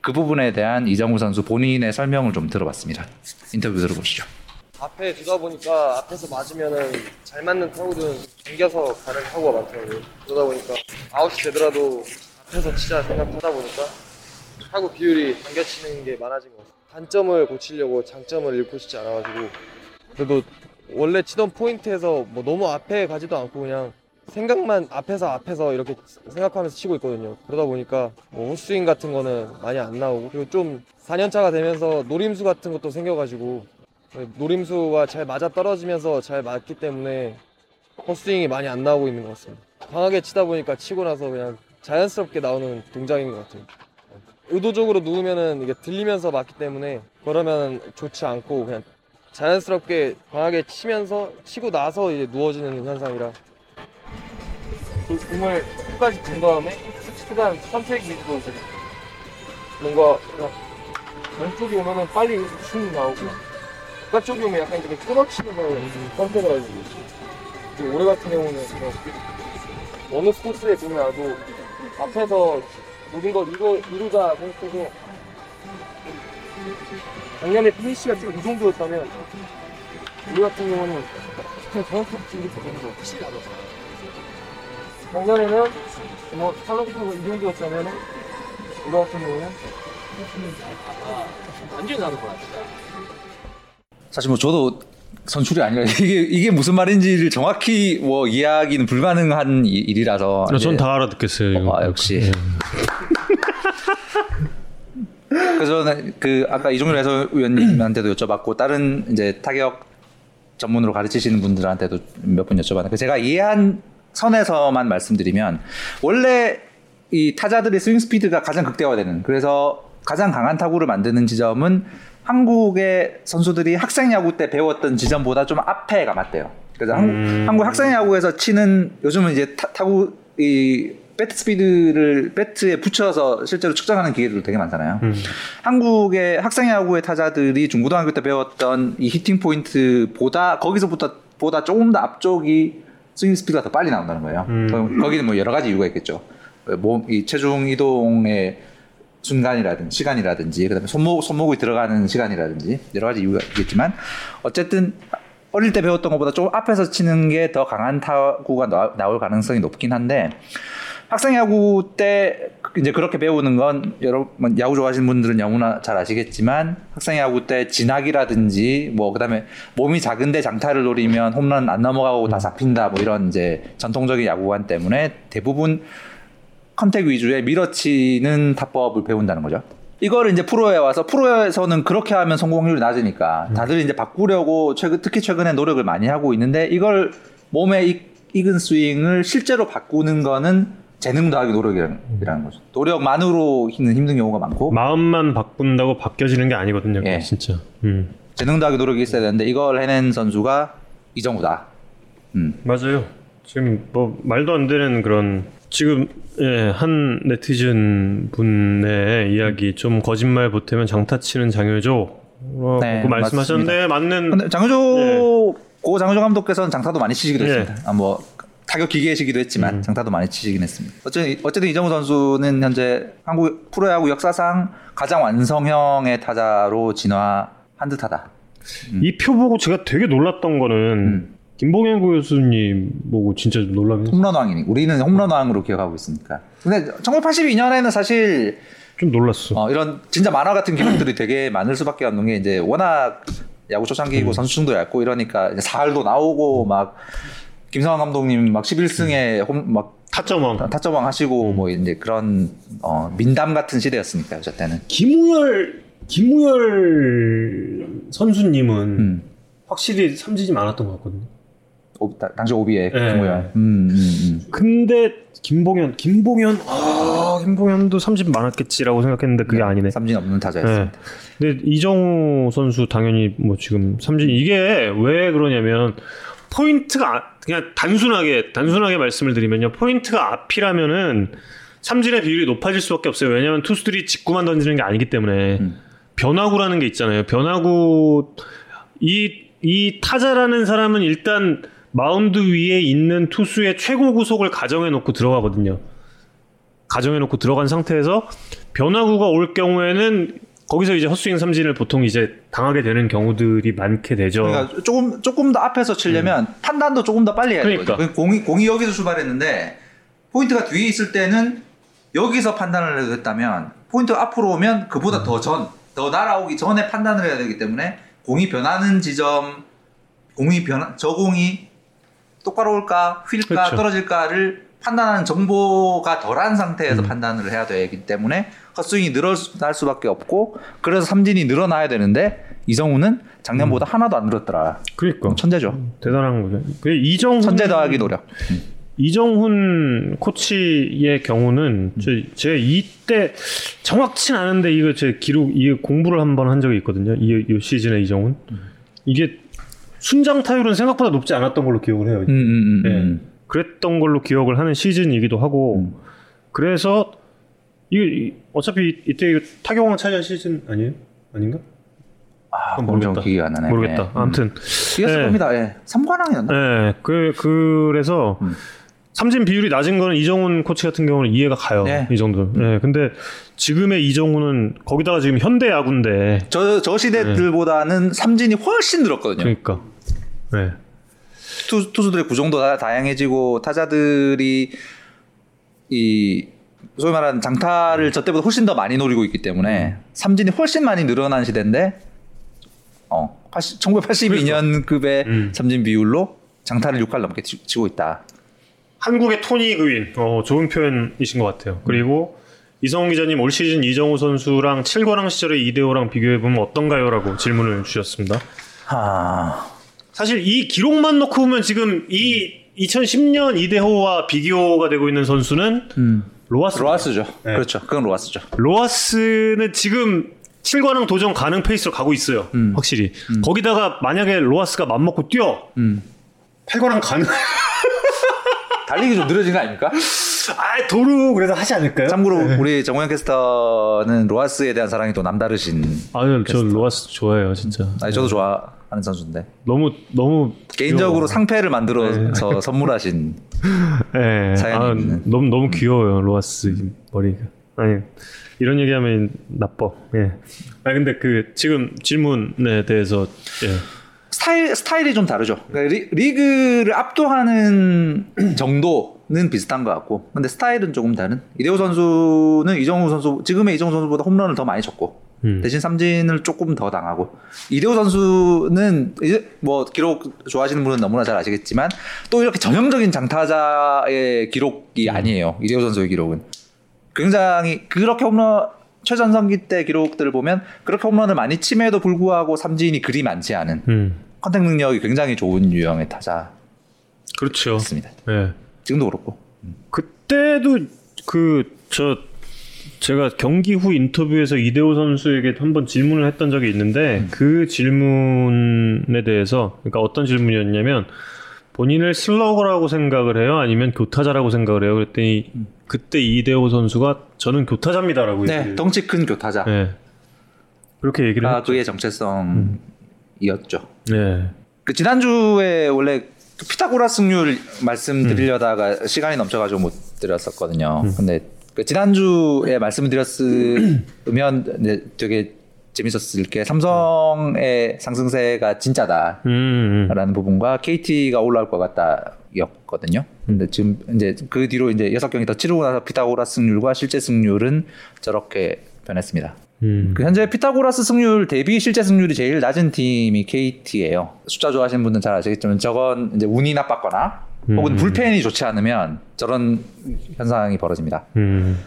그 부분에 대한 이정후 선수 본인의 설명을 좀 들어봤습니다. 인터뷰 들어보시죠. 앞에 두다 보니까 앞에서 맞으면은 잘 맞는 타구는 당겨서 가는 타구가 많더라고요. 그러다 보니까 아웃이 되더라도 앞에서 치자 생각하다 보니까 타구 비율이 당겨 치는 게 많아진 것 같아요. 단점을 고치려고 장점을 잃고 싶지 않아가지고 그래도 원래 치던 포인트에서 뭐 너무 앞에 가지도 않고 그냥 생각만 앞에서 앞에서 이렇게 생각하면서 치고 있거든요. 그러다 보니까 뭐 헛스윙 같은 거는 많이 안 나오고 그리고 좀 4년차가 되면서 노림수 같은 것도 생겨가지고 노림수가 잘 맞아 떨어지면서 잘 맞기 때문에 헛스윙이 많이 안 나오고 있는 것 같습니다. 강하게 치다 보니까 치고 나서 그냥 자연스럽게 나오는 동작인 것 같아요. 의도적으로 누우면은 이게 들리면서 맞기 때문에 그러면 좋지 않고 그냥 자연스럽게 강하게 치면서 치고 나서 이제 누워지는 현상이라 그 공을 끝까지 본 다음에 그다음 선택 위주로 이제 뭔가 왼쪽이 오면은 빨리 슛 나오고 바깥쪽이 오면 약간 이렇게 끊어치는 걸 선택을 하지. 지금 올해 같은 경우는 그냥 어느 스포츠에 보면 나도 앞에서 모든 걸 이루, 이루자 생각해서 작년에 피니시가 지금 이 정도였다면 우리 같은 경우는 그냥 정확하게 치는 게 되는 거 작년에는 뭐 탈락하고 이 정도였다면 우리 같은 경우는 완전히 다른 거야 사실 뭐 저도 선출이 아니라 이게 이게 무슨 말인지를 정확히 뭐 이해하기는 불가능한 이- 일이라서 이제- 전다 알아듣겠어요. 이거. 아, 역시. 예. 그래서 저는 그 아까 이종일 해설위원님한테도 여쭤봤고 다른 이제 타격 전문으로 가르치시는 분들한테도 몇번 여쭤봤는데 그 제가 이해한 선에서만 말씀드리면 원래 이 타자들의 스윙 스피드가 가장 극대화되는 그래서 가장 강한 타구를 만드는 지점은 한국의 선수들이 학생 야구 때 배웠던 지점보다 좀 앞에 가 맞대요. 그래서 한국, 한국 학생 야구에서 치는 요즘은 이제 타, 타구 이 배트 스피드를 배트에 붙여서 실제로 측정하는 기계들도 되게 많잖아요. 한국의 학생 야구의 타자들이 중고등학교 때 배웠던 이 히팅 포인트보다 거기서부터 보다 조금 더 앞쪽이 스윙 스피드가 더 빨리 나온다는 거예요. 그럼 거기는 뭐 여러 가지 이유가 있겠죠. 몸, 이 체중 이동의 순간이라든지 시간이라든지 그다음에 손목 손목이 들어가는 시간이라든지 여러 가지 이유가 있겠지만 어쨌든 어릴 때 배웠던 것보다 좀 앞에서 치는 게 더 강한 타구가 나- 나올 가능성이 높긴 한데 학생 야구 때 이제 그렇게 배우는 건 여러분 야구 좋아하시는 분들은 너무나 잘 아시겠지만 학생 야구 때 진학이라든지 뭐 그다음에 몸이 작은데 장타를 노리면 홈런 안 넘어가고 다 잡힌다 뭐 이런 이제 전통적인 야구관 때문에 대부분 컨택 위주의 밀어치는 타법을 배운다는 거죠. 이거를 이제 프로에 와서 프로에서는 그렇게 하면 성공률이 낮으니까 다들 이제 바꾸려고 최근 특히 최근에 노력을 많이 하고 있는데 이걸 몸에 익, 익은 스윙을 실제로 바꾸는 거는 재능 더하기 노력이라는 거죠. 노력만으로 힘든 힘든 경우가 많고 마음만 바꾼다고 바뀌어지는 게 아니거든요. 예. 진짜. 음. 재능 더하기 노력이 있어야 되는데 이걸 해낸 선수가 이정우다. 음. 맞아요. 지금 뭐 말도 안 되는 그런 지금 예, 한 네티즌 분의 이야기 좀 거짓말 보태면 장타 치는 장효조 어, 네, 그 말씀하셨는데 맞는 근데 장효조 고 장효조 감독께서는 장타도 많이 치시기도 예. 했습니다. 아, 뭐 타격 기계시기도 했지만 장타도 많이 치시긴 했습니다. 어쨌든 어쨌든 이정우 선수는 현재 한국 프로야구 역사상 가장 완성형의 타자로 진화한 듯하다. 이표 보고 제가 되게 놀랐던 거는 음. 김봉현 교수님 보고 진짜 했어요. 홈런왕이니 우리는 홈런왕으로 기억하고 있으니까. 근데 1982년에는 사실 좀 놀랐어. 어, 이런 진짜 만화 같은 기록들이 되게 많을 수밖에 없는 게 이제 워낙 야구 초창기이고 선수층도 얇고 이러니까 이제 사활도 나오고 막 김성환 감독님 막 11승에 홈, 막 타점왕. 타점왕 하시고 뭐 이제 그런 어, 민담 같은 시대였으니까요, 저 때는. 김우열 김우열 선수님은 음. 확실히 삼진이 많았던 것 같거든요. 오, 다- 당시 오비에 네. 김우현. 음, 음, 음. 근데 김봉현, 김봉현, 아 김봉현도 삼진 많았겠지라고 생각했는데 그게 아니네. 삼진 없는 네. 타자였습니다. 근데 이정후 선수 당연히 뭐 지금 삼진 이게 왜 그러냐면 포인트가 아- 그냥 단순하게 단순하게 말씀을 드리면요 포인트가 앞이라면은 삼진의 비율이 높아질 수밖에 없어요. 왜냐하면 투수들이 직구만 던지는 게 아니기 때문에 음. 변화구라는 게 있잖아요. 변화구 이, 이 타자라는 사람은 일단 마운드 위에 있는 투수의 최고 구속을 가정해 놓고 들어가거든요. 가정해 놓고 들어간 상태에서 변화구가 올 경우에는 거기서 이제 헛스윙 삼진을 보통 이제 당하게 되는 경우들이 많게 되죠. 그러니까 조금 조금 더 앞에서 치려면 판단도 조금 더 빨리 해야 음. 그러니까. 되거든요. 공이 공이 여기서 출발했는데 포인트가 뒤에 있을 때는 여기서 판단을 해도 했다면 포인트가 앞으로 오면 그보다 더 전, 더 날아오기 전에 판단을 해야 되기 때문에 공이 변하는 지점, 공이 변, 저 공이 똑바로 올까, 휠까, 그렇죠. 떨어질까를 판단하는 정보가 덜한 음. 상태에서 판단을 해야 되기 때문에 헛스윙이 늘어날 수밖에 없고 그래서 삼진이 늘어나야 되는데 이성우는 작년보다 음. 하나도 안 늘었더라. 그러니까 천재죠. 대단한 거죠. 그 이정훈 천재 더하기 노력. 이정훈 코치의 경우는 저, 제가 이때 정확치는 않은데 이거 제 기록 이 공부를 한번 한 적이 있거든요. 이, 이 시즌에 이정훈 이게 순장 타율은 생각보다 높지 않았던 걸로 기억을 해요. 음, 음, 음, 예. 음. 그랬던 걸로 기억을 하는 시즌이기도 하고 음. 그래서 이게 이- 어차피 이때 타격왕 차지한 시즌 아니에요? 아닌가? 아, 모르겠다. 모르겠다. 기억이 안 나네. 모르겠다. 예. 아무튼 이겼을 예. 겁니다. 예. 3관왕이었나? 네, 그 그래서 음. 삼진 비율이 낮은 거는 이정훈 코치 같은 경우는 이해가 가요. 네. 이 정도. 네, 근데 지금의 이정훈은 거기다가 지금 현대 야구인데 저, 저 시대들보다는 삼진이 훨씬 늘었거든요. 그러니까 네. 투, 투수들의 구종도 다, 다양해지고 타자들이 이 소위 말하는 장타를 저 때보다 훨씬 더 많이 노리고 있기 때문에 삼진이 훨씬 많이 늘어난 시대인데 어 80, 1982년급의 음. 삼진 비율로 장타를 6할 넘게 치- 치고 있다. 한국의 토니 그윈. 어, 좋은 표현이신 것 같아요. 그리고 이성훈 기자님 올 시즌 이정후 선수랑 7관왕 시절의 이대호랑 비교해 보면 어떤가요?라고 질문을 주셨습니다. 아, 사실 이 기록만 놓고 보면 지금 이 2010년 이대호와 비교가 되고 있는 선수는 로하스. 로하스죠. 네. 그렇죠. 그건 로하스죠. 로하스는 지금 7관왕 도전 가능 페이스로 가고 있어요. 확실히. 거기다가 만약에 로하스가 맘먹고 뛰어. 음. 8관왕 가능. 달리기 좀 느려진 거 아닙니까? 아, 도루 그래도 하지 않을까요? 참고로 우리 정우영 캐스터는 로하스에 대한 사랑이 또 남다르신. 아유, 저 로하스 좋아해요, 진짜. 아니 저도 좋아하는 선수인데 너무 너무 개인적으로 귀여워. 상패를 만들어서 선물하신. 예. 사연이 아, 있는. 너무 너무 귀여워요, 로하스 이 머리가. 아니 이런 얘기하면 나빠. 예. 아 근데 그 지금 질문에 대해서 예. 스타일 스타일이 좀 다르죠. 그러니까 리, 리그를 압도하는 정도는 비슷한 것 같고, 근데 스타일은 조금 다른. 이대호 선수는 이정후 선수 지금의 이정후 선수보다 홈런을 더 많이 쳤고, 음. 대신 삼진을 조금 더 당하고, 이대호 선수는 이제 뭐 기록 좋아하시는 분은 너무나 잘 아시겠지만 또 이렇게 전형적인 장타자의 기록이 아니에요. 이대호 선수의 기록은 굉장히 그렇게 홈런 최전성기 때 기록들을 보면 그렇게 홈런을 많이 침에도 불구하고 삼진이 그리 많지 않은 음. 컨택 능력이 굉장히 좋은 유형의 타자였습니다. 그렇죠. 예. 지금도 그렇고. 그때도 그 저 제가 경기 후 인터뷰에서 이대호 선수에게 한번 질문을 했던 적이 있는데 그 질문에 대해서 그러니까 어떤 질문이었냐면 본인을 슬러거라고 생각을 해요 아니면 교타자라고 생각을 해요 그랬더니 그때 이대호 선수가 저는 교타자입니다라고 네, 얘기를 덩치 큰 교타자. 네. 그렇게 얘기를 가 했죠. 그의 정체성이었죠. 네. 그 지난주에 원래 그 피타고라스 승률 말씀드리려다가 시간이 넘쳐가지고 못 드렸었거든요. 근데 그 지난주에 말씀을 드렸으면 이제 되게 재밌었을 게 삼성의 상승세가 진짜다. 음, 음. 라는 부분과 KT가 올라올 것 같다였거든요. 근데 지금 이제 그 뒤로 이제 여섯 경기 더 치르고 나서 피타고라스 승률과 실제 승률은 저렇게 변했습니다. 음. 그 현재 피타고라스 승률 대비 실제 승률이 제일 낮은 팀이 KT예요. 숫자 좋아하시는 분들은 잘 아시겠지만 저건 이제 운이 나빴거나 혹은 음. 불펜이 좋지 않으면 저런 현상이 벌어집니다. 음.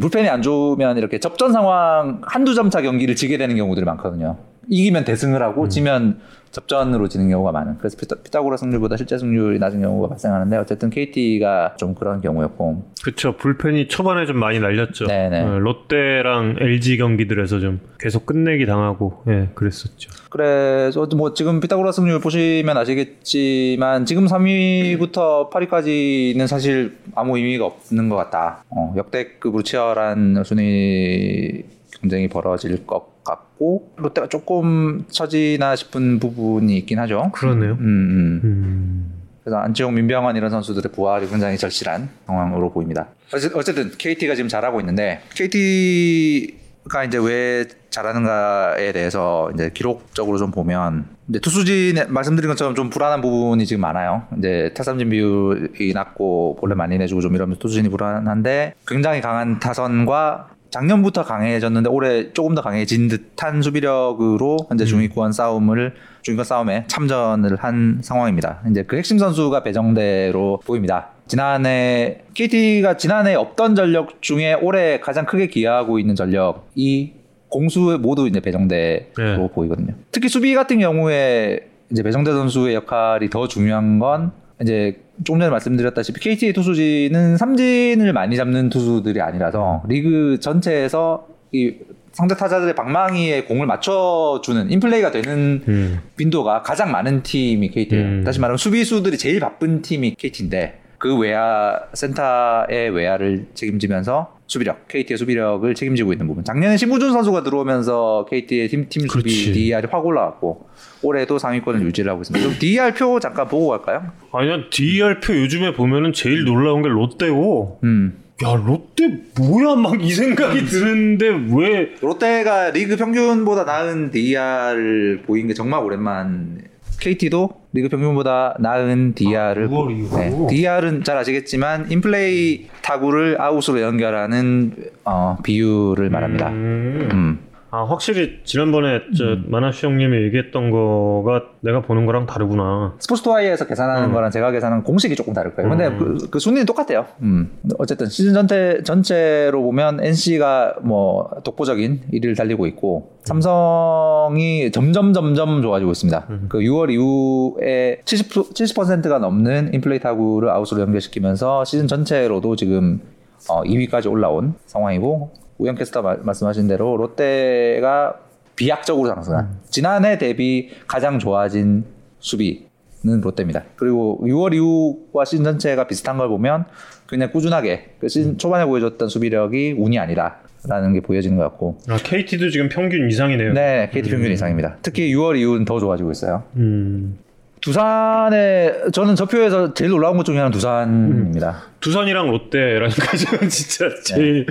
불펜이 안 좋으면 이렇게 접전 상황 한두 점차 경기를 지게 되는 경우들이 많거든요. 이기면 대승을 하고 지면 접전으로 지는 경우가 많은. 그래서 피타, 피타 고라 승률보다 실제 승률이 낮은 경우가 발생하는데 어쨌든 KT가 좀 그런 경우였고 그쵸 불펜이 초반에 좀 많이 날렸죠. 네네. 어, 롯데랑 LG 경기들에서 좀 계속 끝내기 당하고 예 그랬었죠. 그래서 뭐 지금 피타고라 승률 보시면 아시겠지만 지금 3위부터 8위까지는 사실 아무 의미가 없는 것 같다. 어, 역대급으로 치열한 순위 경쟁이 벌어질 것 같고 롯데가 조금 처지나 싶은 부분이 있긴 하죠. 그러네요. 음, 음. 음. 그래서 안치홍, 민병헌 이런 선수들의 부활이 굉장히 절실한 상황으로 보입니다. 어쨌- 어쨌든 KT가 지금 잘하고 있는데 KT가 이제 왜 잘하는가에 대해서 이제 기록적으로 좀 보면 이제 투수진 말씀드린 것처럼 좀 불안한 부분이 지금 많아요. 이제 타삼진 비율이 낮고 본래 많이 내주고 좀 이러면서 투수진이 불안한데 굉장히 강한 타선과 작년부터 강해졌는데 올해 조금 더 강해진 듯한 수비력으로 현재 중위권 싸움을 중위권 싸움에 참전을 한 상황입니다. 이제 그 핵심 선수가 배정대로 보입니다. 지난해 KT가 지난해 없던 전력 중에 올해 가장 크게 기여하고 있는 전력이 공수 모두 이제 배정대로 네. 보이거든요. 특히 수비 같은 경우에 이제 배정대 선수의 역할이 더 중요한 건 이제 조금 전에 말씀드렸다시피 KT의 투수진은 삼진을 많이 잡는 투수들이 아니라서 리그 전체에서 이 상대 타자들의 방망이에 공을 맞춰주는 인플레이가 되는 음. 빈도가 가장 많은 팀이 KT예요. 음. 다시 말하면 수비수들이 제일 바쁜 팀이 KT인데 그 외야 센터의 외야를 책임지면서 수비력, KT의 수비력을 책임지고 있는 부분. 작년에 신부준 선수가 들어오면서 KT의 팀, 팀 수비. DER이 확 올라왔고 올해도 상위권을 유지를 하고 있습니다. 그럼 DER 표 잠깐 보고 갈까요? 아니야 DR표 요즘에 보면은 제일 놀라운 게 롯데고 음. 야 롯데 뭐야 막 이 생각이 드는데 왜 롯데가 리그 평균보다 나은 DER을 보인 게 정말 오랜만. KT도 리그 평균보다 나은 DER을 그걸 이유로? DER은 잘 아시겠지만 인플레이 타구를 아웃으로 연결하는 어, 비율을 말합니다. 음. 음. 아 확실히 지난번에 저 음. 만화슈 형님이 얘기했던 거가 내가 보는 거랑 다르구나. 스포츠투아이에서 계산하는 음. 거랑 제가 계산하는 공식이 조금 다를 거예요. 근데 음. 그, 그 순위는 똑같아요. 음. 어쨌든 시즌 전체 전체로 보면 NC가 뭐 독보적인 1위를 달리고 있고 삼성이 점점 점점 좋아지고 있습니다. 그 6월 이후에 70 70%가 넘는 인플레이 타구를 아웃으로 연결시키면서 시즌 전체로도 지금 어, 2위까지 올라온 상황이고 우영 캐스터 말, 말씀하신 대로 롯데가 비약적으로 상승한 지난해 대비 가장 좋아진 수비는 롯데입니다. 그리고 6월 이후와 시즌 전체가 비슷한 걸 보면 그냥 꾸준하게 그 시즌 초반에 보여줬던 수비력이 운이 아니다라는 게 보여지는 것 같고 아 KT도 지금 평균 이상이네요. 네 KT 평균 이상입니다. 특히 6월 이후는 더 좋아지고 있어요. 음. 두산에 저는 저 표에서 제일 놀라운 것 중에 하나는 두산입니다. 두산이랑 롯데라니까 저는 진짜 제일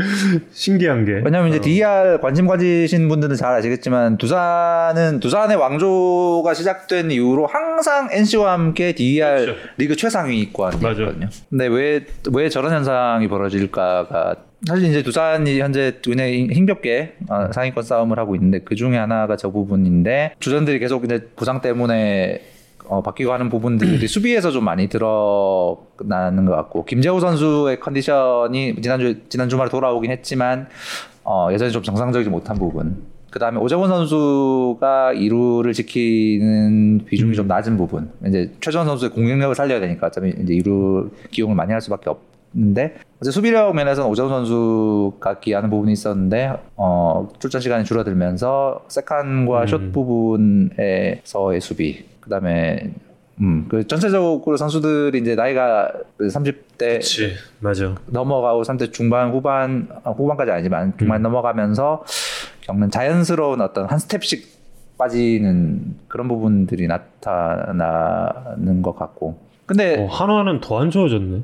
신기한 게. 왜냐하면 이제 DER 관심 가지신 분들은 잘 아시겠지만 두산은 두산의 왕조가 시작된 이후로 항상 NC와 함께 DER 그렇죠. 리그 최상위권이었거든요. 근데 왜 왜 저런 현상이 벌어질까가 사실 이제 두산이 현재 굉장히 힘겹게 어, 상위권 싸움을 하고 있는데 그 중에 하나가 저 부분인데 주전들이 계속 이제 부상 때문에 어, 바뀌고 하는 부분들이 수비에서 좀 많이 드러나는 것 같고 김재호 선수의 컨디션이 지난주 지난 주말에 돌아오긴 했지만 어, 여전히 좀 정상적이지 못한 부분. 그 다음에 오재원 선수가 2루를 지키는 비중이 좀 낮은 부분. 이제 최전 선수의 공격력을 살려야 되니까 어차피 이제 2루 기용을 많이 할 수밖에 없는데 어제 수비력 면에서는 오재원 선수가 기하는 부분이 있었는데 어, 출전 시간이 줄어들면서 세컨과 숏 부분에서의 수비. 그 다음에 음, 그 전체적으로 선수들이 이제 나이가 30대 그렇지 맞아. 넘어가고 30대 중반 후반 아, 후반까지 아니지만 중반 음. 넘어가면서 겪는 자연스러운 어떤 한 스텝씩 빠지는 그런 부분들이 나타나는 것 같고 근데 어, 한화는 더 안 좋아졌네.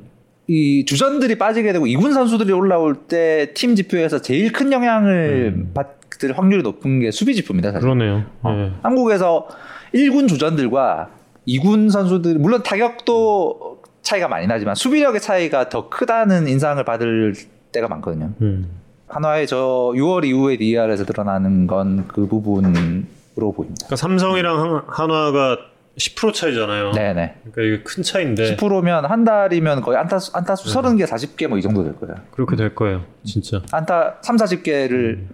이 주전들이 빠지게 되고 이군 선수들이 올라올 때 팀 지표에서 제일 큰 영향을 받을 확률이 높은 게 수비 지표입니다. 사실. 그러네요. 어. 예. 한국에서 1군 주전들과 2군 선수들 물론 타격도 차이가 많이 나지만 수비력의 차이가 더 크다는 인상을 받을 때가 많거든요. 음. 한화의 저 6월 이후에 DR에서 드러나는 건 그 부분으로 보입니다. 그러니까 삼성이랑 한- 한화가 10% 차이잖아요. 네네. 그러니까 이게 큰 차이인데 10%면 한 달이면 거의 안타수, 안타수 30개, 40개 뭐 이 정도 될 거예요. 그렇게 될 거예요. 진짜. 안타 3, 40개를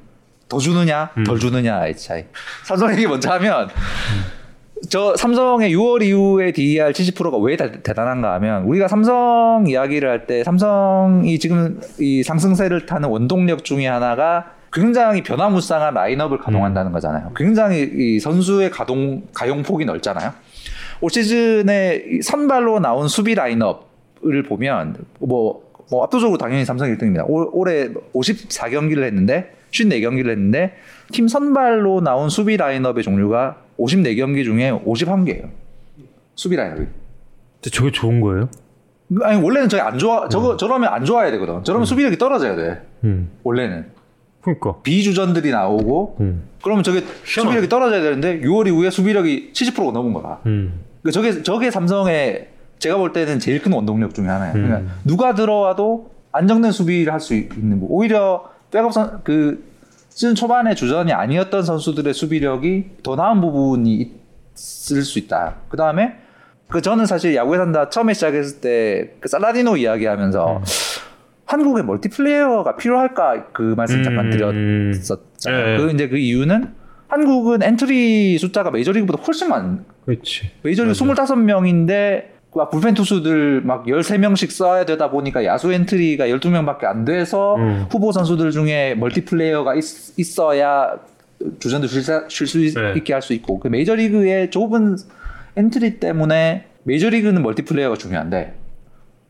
더 주느냐, 덜 주느냐의 차이. 삼성 얘기 먼저 하면 저 삼성의 6월 이후에 DER 70%가 왜 대, 대단한가 하면 우리가 삼성 이야기를 할 때 삼성이 지금 이 상승세를 타는 원동력 중에 하나가 굉장히 변화무쌍한 라인업을 가동한다는 거잖아요. 굉장히 이 선수의 가동 가용폭이 넓잖아요. 올 시즌에 이 선발로 나온 수비 라인업을 보면 뭐, 뭐 압도적으로 당연히 삼성 1등입니다. 올, 올해 54경기를 했는데 54경기를 했는데 팀 선발로 나온 수비 라인업의 종류가 54경기 중에 51개예요. 수비 라인업이. 근데 저게 좋은 거예요? 아니 원래는 저게 안 좋아 저거 저러면 안 좋아야 되거든. 저러면 수비력이 떨어져야 돼. 음. 원래는 그러니까. 비주전들이 나오고 음. 그러면 저게 수비력이 떨어져야 되는데 6월 이후에 수비력이 70%가 넘은 거야. 음. 그 저게 저게 삼성의 제가 볼 때는 제일 큰 원동력 중에 하나예요. 음. 그러니까 누가 들어와도 안정된 수비를 할 수 있는 거. 오히려 백업 선, 그 시즌 초반에 주전이 아니었던 선수들의 수비력이 더 나은 부분이 있을 수 있다. 그 다음에 그 저는 사실 야구에 산다 처음에 시작했을 때 그 살라디노 이야기하면서 한국에 멀티플레이어가 필요할까 그 말씀 잠깐 음. 드렸었잖아요. 예. 그 이제 그 이유는 한국은 엔트리 숫자가 메이저리그보다 훨씬 많 그렇지. 메이저리그 맞아. 25명인데 막 불펜 투수들 막 13명씩 써야 되다 보니까 야수 엔트리가 12명밖에 안 돼서 음. 후보 선수들 중에 멀티플레이어가 있, 어야 주전도 쉴수 네. 있게 할 수 있고 그 메이저리그의 좁은 엔트리 때문에 메이저리그는 멀티플레이어가 중요한데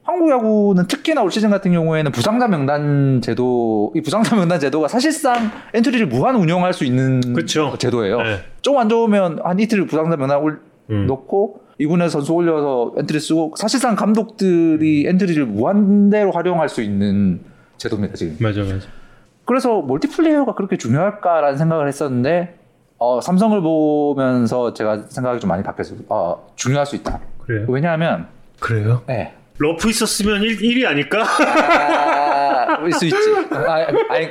한국 야구는 특히나 올 시즌 같은 경우에는 부상자 명단 제도 이 부상자 명단 제도가 사실상 엔트리를 무한 운영할 수 있는 그쵸. 제도예요. 네. 좀안 좋으면 한 이틀 부상자 명단 올 음. 넣고 이군에 선수 올려서 엔트리 쓰고 사실상 감독들이 엔트리를 무한대로 활용할 수 있는 제도입니다 지금. 맞아 맞아. 그래서 멀티플레이어가 그렇게 중요할까라는 생각을 했었는데 어, 삼성을 보면서 제가 생각이 좀 많이 바뀌었어요. 어, 중요할 수 있다. 그래요? 왜냐하면 그래요? 네. 러프 있었으면 1, 1위 아닐까? 아, 아, 수 있지. 아, 아니,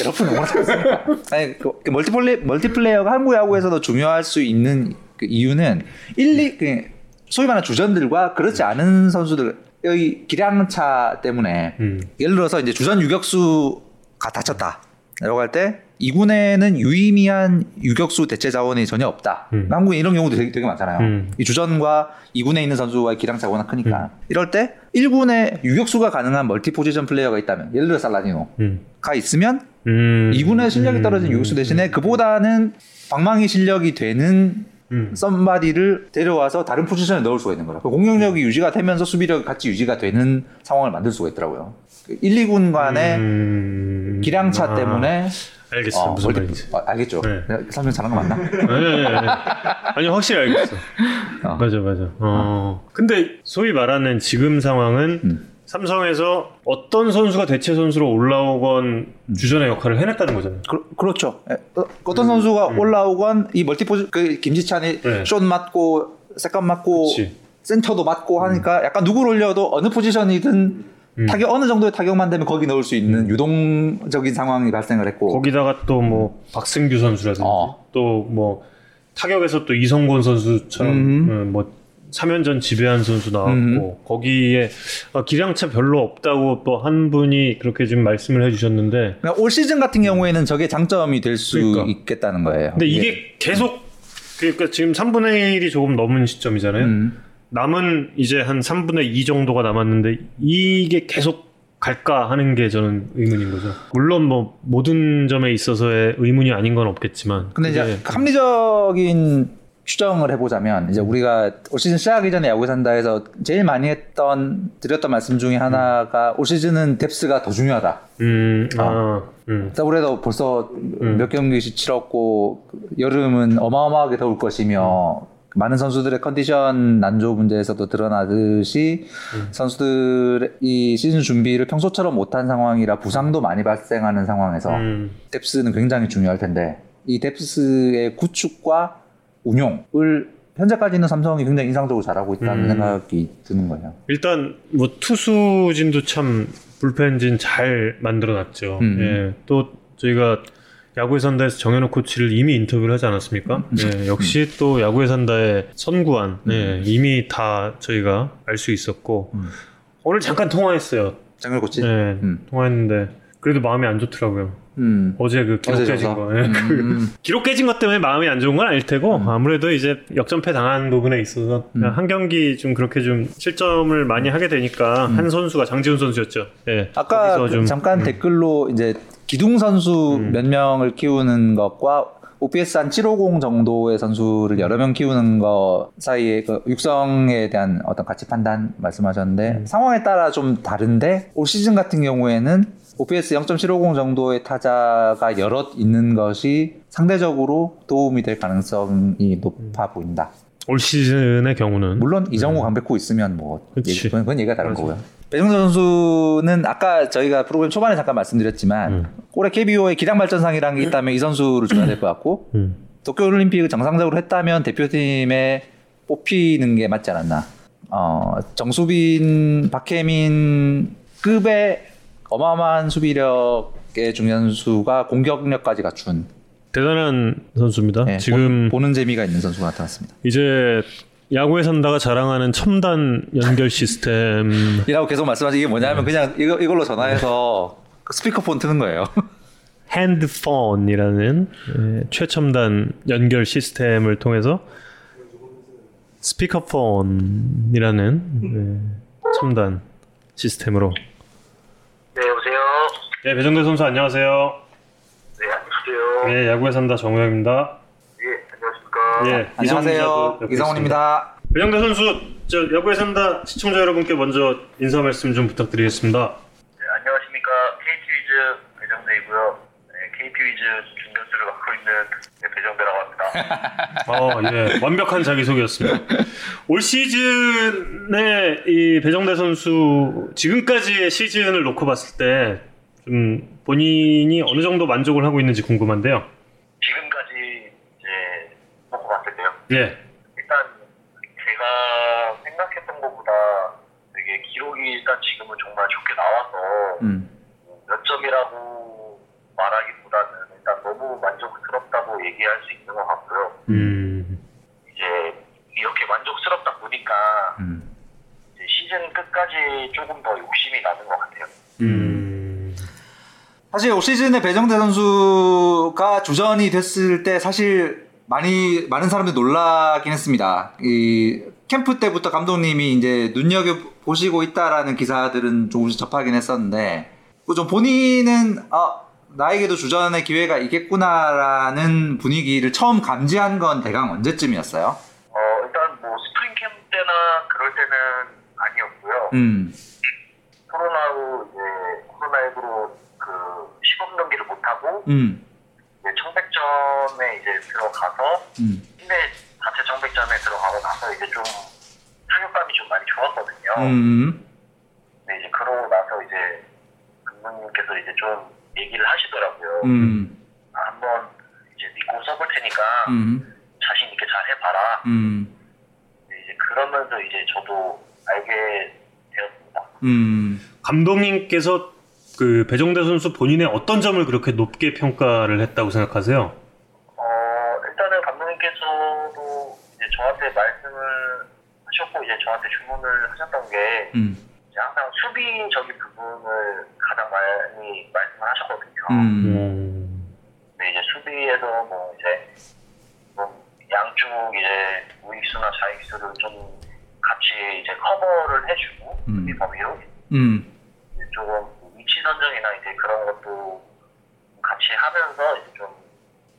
여러분 응원하셨습니까? 아니, 그, 그 멀티플레, 멀티플레이어가 한국 야구에서도 중요할 수 있는 그 이유는 1, 2, 그, 소위 말하는 주전들과 그렇지 않은 선수들, 여기 기량차 때문에, 음. 예를 들어서 이제 주전 유격수가 다쳤다. 라고 할 때, 2군에는 유의미한 유격수 대체 자원이 전혀 없다. 음. 한국에 이런 경우도 되게, 되게 많잖아요. 음. 이 주전과 2군에 있는 선수와의 기량차가 워낙 크니까. 이럴 때 1군에 유격수가 가능한 멀티 포지션 플레이어가 있다면 예를 들어 살라디노가 음. 있으면 음. 2군에 실력이 떨어진 유격수 대신에 그보다는 방망이 실력이 되는 음. 썸바디를 데려와서 다른 포지션에 넣을 수가 있는 거라. 그 공격력이 유지가 되면서 수비력이 같이 유지가 되는 상황을 만들 수가 있더라고요. 1, 2군 간의 음. 기량차 아, 때문에 알겠어 어, 무슨 말인지. 어, 알겠죠. 네. 설명 잘한 거 맞나? 아니, 아니, 아니. 아니 확실히 알겠어. 어. 맞아 맞아. 어. 근데 소위 말하는 지금 상황은 음. 삼성에서 어떤 선수가 대체 선수로 올라오건 주전의 역할을 해냈다는 거잖아요. 그, 그렇죠. 예, 어, 어떤 선수가 올라오건 이 멀티 포지 그 김지찬이 음. 네. 숏 맡고 세컨 맡고 그치. 센터도 맡고 하니까 약간 누구를 올려도 어느 포지션이든 음. 타격 어느 정도의 타격만 되면 거기 넣을 수 있는 유동적인 상황이 발생을 했고 거기다가 또 뭐 박승규 선수라든지 어. 또뭐 타격에서 또 이성곤 선수처럼 음. 어, 뭐 3연전 지배한 선수 나왔고 음. 거기에 어, 기량차 별로 없다고 또 한 분이 그렇게 지금 말씀을 해주셨는데 그러니까 올 시즌 같은 경우에는 저게 장점이 될수 그러니까. 있겠다는 거예요. 근데 이게 계속 그러니까 지금 3분의 1이 조금 넘은 시점이잖아요. 음. 남은 이제 한 3분의 2 정도가 남았는데 이게 계속 갈까 하는 게 저는 의문인 거죠. 물론 뭐 모든 점에 있어서의 의문이 아닌 건 없겠지만 근데 이제 합리적인 추정을 해보자면 이제 우리가 올 시즌 시작하기 전에 야구 산다에서 제일 많이 했던 드렸던 말씀 중에 하나가 올 시즌은 뎁스가 더 중요하다. 음, 아, 음, 더블에도 벌써 몇 경기씩 치렀고 여름은 어마어마하게 더울 것이며 많은 선수들의 컨디션 난조 문제에서도 드러나듯이 선수들이 시즌 준비를 평소처럼 못한 상황이라 부상도 많이 발생하는 상황에서 음, 뎁스는 굉장히 중요할 텐데 이 뎁스의 구축과 운용을 현재까지는 삼성이 굉장히 인상적으로 잘하고 있다는 음. 생각이 드는 거예요. 일단 뭐 투수진도 참 불펜진 잘 만들어놨죠. 음. 예, 또 저희가 야구에 산다에서 정현호 코치를 이미 인터뷰를 하지 않았습니까? 음. 예, 역시 또 야구에 산다의 선구안 예, 이미 다 저희가 알 수 있었고 음. 오늘 잠깐 통화했어요. 장열 코치. 예, 음. 통화했는데 그래도 마음이 안 좋더라고요. 음. 어제 그 기록 어제 깨진? 거. 예, 그 음. 기록 깨진 것 때문에 마음이 안 좋은 건 아닐 테고 아무래도 이제 역전패 당한 부분에 있어서 그냥 한 경기 좀 그렇게 좀 실점을 많이 하게 되니까 한 선수가 장지훈 선수였죠. 예. 아까 좀 잠깐 댓글로 이제 기둥 선수 몇 명을 키우는 것과 OPS 한 750 정도의 선수를 여러 명 키우는 것 사이에 그 육성에 대한 어떤 가치 판단 말씀하셨는데 상황에 따라 좀 다른데 올 시즌 같은 경우에는 OPS 0.750 정도의 타자가 여럿 있는 것이 상대적으로 도움이 될 가능성이 높아 보인다. 올 시즌의 경우는 물론 이정우 강백호 있으면 뭐 음. 그치. 얘기, 그건, 그건 얘기가 다른 맞아. 거고요. 배정선 선수는 아까 저희가 프로그램 초반에 잠깐 말씀드렸지만 음. 올해 KBO의 기량 발전상이라는 게 있다면 이 선수를 줘야 될 것 같고 음. 도쿄올림픽을 정상적으로 했다면 대표팀에 뽑히는 게 맞지 않았나. 어, 정수빈, 박혜민 급의 어마어마한 수비력의 중요한 수가 공격력까지 갖춘 대단한 선수입니다. 예, 지금 보, 는 재미가 있는 선수가 나타났습니다. 이제 야구에 산다가 자랑하는 첨단 연결 시스템 이라고 계속 말씀하신 이게 네. 뭐냐면 그냥 이거, 이걸로 전화해서 스피커폰 트는 거예요. 핸드폰이라는 예, 최첨단 연결 시스템을 통해서 스피커폰이라는 예, 첨단 시스템으로 네, 여보세요? 예, 배정대 선수 안녕하세요. 네, 안녕하세요. 예, 야구에 산다 정우영입니다. 예? 예, 안녕하세요. 이성훈입니다. 배정대 선수, 저 야구에 산다 시청자 여러분께 먼저 인사 말씀 좀 부탁드리겠습니다. 네, 안녕하십니까? KT 위즈 배정대이고요. 네, KT 위즈 중견수를 맡고 있는 네, 배정대라고 합니다. 어, 예. 완벽한 자기소개였습니다. 올 시즌에 이 배정대 선수 지금까지의 시즌을 놓고 봤을 때 좀 본인이 어느 정도 만족을 하고 있는지 궁금한데요. 지금까지. 예. 일단 제가 생각했던 것보다 되게 기록이 일단 지금은 정말 좋게 나와서 음. 긍정적이라고 말하기보다는 일단 너무 만족스럽다고 얘기할 수 있는 것 같고요. 음. 이제 이렇게 만족스럽다 보니까 음. 이제 시즌 끝까지 조금 더 욕심이 나는 것 같아요. 음. 사실 올 시즌에 배정대 선수가 주전이 됐을 때 사실 많이 많은 사람들이 놀라긴 했습니다. 이 캠프 때부터 감독님이 이제 눈여겨 보시고 있다라는 기사들은 조금씩 접하긴 했었는데 그좀 본인은 아 나에게도 주전의 기회가 있겠구나라는 분위기를 처음 감지한 건 대강 언제쯤이었어요? 어, 일단 뭐 스프링 캠프 때나 그럴 때는 아니었고요. 음, 코로나로 이제 코로나19로 그 시범 경기를 못 하고 음, 이제 청백전에 이제 들어가서 음, 팀내 자체 청백전에 들어가고 나서 이제 좀 타격감이 좀 많이 좋았거든요. 음, 근데 이제 그러고 나서 이제 감독님께서 이제 좀 얘기를 하시더라고요. 음, 아, 한번 이제 믿고 써볼 테니까 음, 자신 있게 잘 해봐라. 음, 이제 그러면서 이제 저도 알게 되었습니다. 음. 감독님께서 그 배정대 선수 본인의 어떤 점을 그렇게 높게 평가를 했다고 생각하세요? 어, 일단은 감독님께서도 이제 저한테 말씀을 하셨고, 이제 저한테 주문을 하셨던 게, 음, 이제 항상 수비적인 부분을 가장 많이 말씀을 하셨거든요. 음, 음. 근데 이제 수비에서 뭐 이제, 뭐 양쪽 이제 우익수나 좌익수를 좀 같이 이제 커버를 해주고, 음. 수비 범위로, 음, 이제 조금 위치 선정이나 이제 그런 것도 같이 하면서 이제 좀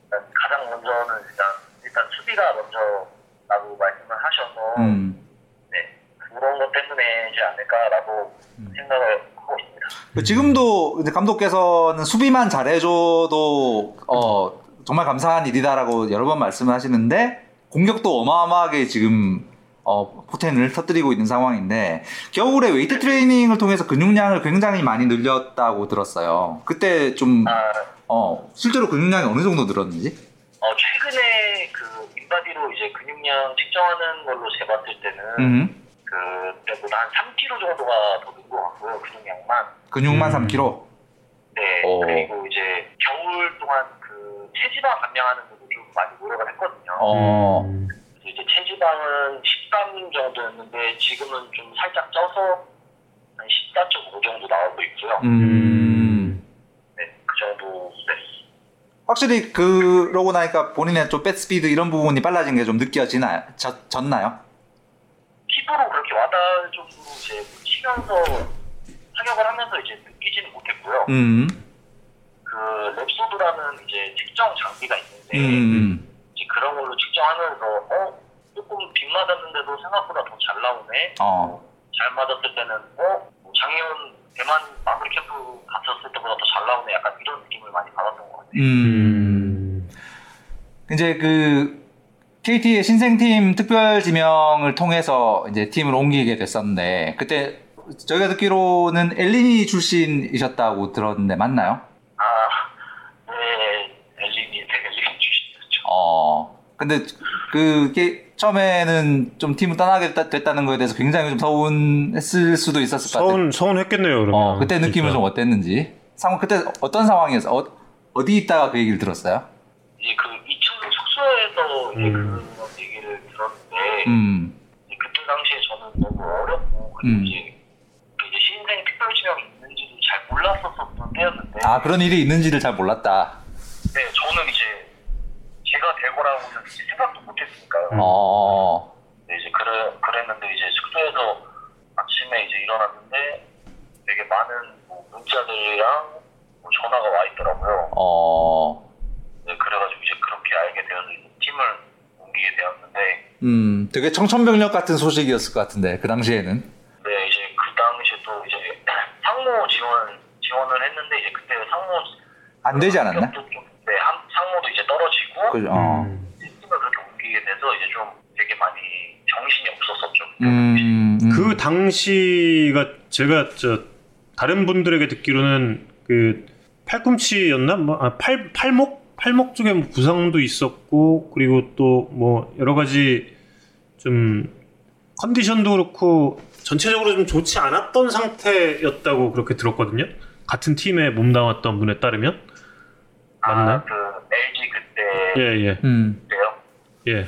가장 먼저는 일단 일단 수비가 먼저라고 말씀을 하셔서 음. 네 그런 것 때문이지 않을까라고 생각을 하고 있습니다. 그 지금도 이제 감독께서는 수비만 잘해줘도 어, 정말 감사한 일이다라고 여러 번 말씀을 하시는데 공격도 어마어마하게 지금 어, 포텐을 터뜨리고 있는 상황인데 겨울에 웨이트 트레이닝을 통해서 근육량을 굉장히 많이 늘렸다고 들었어요. 그때 좀 아, 어, 실제로 근육량이 어느 정도 늘었는지? 어, 최근에 그 인바디로 이제 근육량 측정하는 걸로 재봤을 때는 음. 그때보다 한 3kg 정도가 더 는 것 같고요 근육량만. 근육만 음. 3kg. 네 오. 그리고 이제 겨울 동안 그 체지방 감량하는 데도 좀 많이 노력을 했거든요. 어. 음. 이제 체지방은 13 정도였는데 지금은 좀 살짝 쪄서 한 14.5 정도 나오고 있고요. 음. 네, 그 정도. 네. 확실히 그러고 나니까 본인의 좀 백스피드 이런 부분이 빨라진 게 좀 느껴지나요? 졌, 졌나요? 피부로 그렇게 와닿을 정도로 이제 치면서 타격을 하면서 이제 느끼지는 못했고요. 음. 그 랩소드라는 이제 측정 장비가 있는데 음. 그런 걸로 측정하면서 어 조금 빗 맞았는데도 생각보다 더 잘 나오네. 어. 잘 맞았을 때는 어뭐 작년 대만 마무리 캠프 갔었을 때보다 더 잘 나오네. 약간 이런 느낌을 많이 받았던 것 같아요. 음. 이제 그 KT의 신생팀 특별 지명을 통해서 이제 팀을 옮기게 됐었는데 그때 저희가 듣기로는 엘리니 출신이셨다고 들었는데 맞나요? 아, 네, 엘린이 되게 엘린 주시죠. 어. 근데 그게 처음에는 좀 팀을 떠나게 됐다- 됐다 는 거에 대해서 굉장히 좀 서운했을 수도 있었을 것 같아요. 서운 서운했겠네요. 그러면. 어, 그때 느낌은 진짜. 좀 어땠는지. 상황 그때 어떤 상황이었어? 어, 어디 있다가 그 얘기를 들었어요? 이제 그 2층 숙소에서 이제 음. 그런 얘기를 들었는데 음. 이제 그때 당시에 저는 너무 어렵고 그리고 음. 이제 그 이제 신생 특별 지명이 있는지도 잘 몰랐었던 때였는데 아 그런 일이 있는지를 잘 몰랐다. 네 저는 이제 제가 될 거라고는 이제 생각도 못했으니까요. 음. 어. 네, 이제 그래 그랬는데 이제 숙소에서 아침에 이제 일어났는데 되게 많은 뭐 문자들이랑 뭐 전화가 와 있더라고요. 어. 네, 그래가지고 이제 그렇게 알게 되어서 이제 팀을 옮기게 되었는데 음, 되게 청천벽력 같은 소식이었을 것 같은데 그 당시에는. 네, 이제 그 당시에 또 이제 상무 지원 지원을 했는데 이제 그때 상무 안 되지 않았나? 좀, 네, 한- 상무도 이제 떨어지고 그, 어. 음. 이제 팀을 그렇게 옮기게 돼서 이제 좀 되게 많이 정신이 없었었죠. 음, 음. 그 당시가 제가 저 다른 분들에게 듣기로는 그 팔꿈치였나? 뭐, 아, 팔 팔목 팔목 쪽에 뭐 부상도 있었고 그리고 또 뭐 여러 가지 좀 컨디션도 그렇고 전체적으로 좀 좋지 않았던 상태였다고 그렇게 들었거든요. 같은 팀에 몸담았던 분에 따르면 맞나요? 아, 그 LG 그때 예, 예, 음. 때요. 예.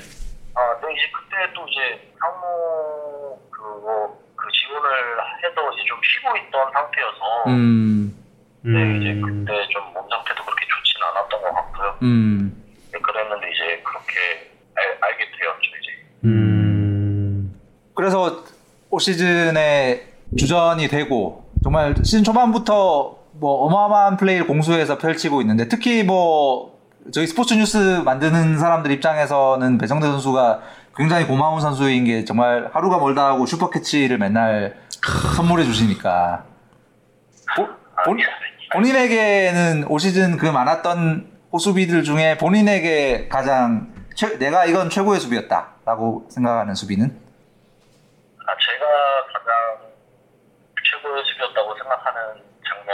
아, 네, 이제 그때 또 이제 상무 그거 그 지원을 해서 이제 좀 쉬고 있던 상태여서 음. 네, 이제 음, 그때 좀 몸 상태도 그렇게 좋지는 않았던 것 같고요. 음. 네, 그랬는데 이제 그렇게 알, 알게 되었죠 이제. 음, 그래서 올 시즌에 주전이 되고 정말 시즌 초반부터 뭐 어마어마한 플레이를 공수에서 펼치고 있는데 특히 뭐 저희 스포츠 뉴스 만드는 사람들 입장에서는 배정대 선수가 굉장히 고마운 선수인 게 정말 하루가 멀다 하고 슈퍼 캐치를 맨날 선물해 주시니까. 보- 본, 본인에게는 올 시즌 그 많았던 호수비들 중에 본인에게 가장 최- 내가 이건 최고의 수비였다라고 생각하는 수비는 아, 제가 가장 최고의 수비였다고 생각하는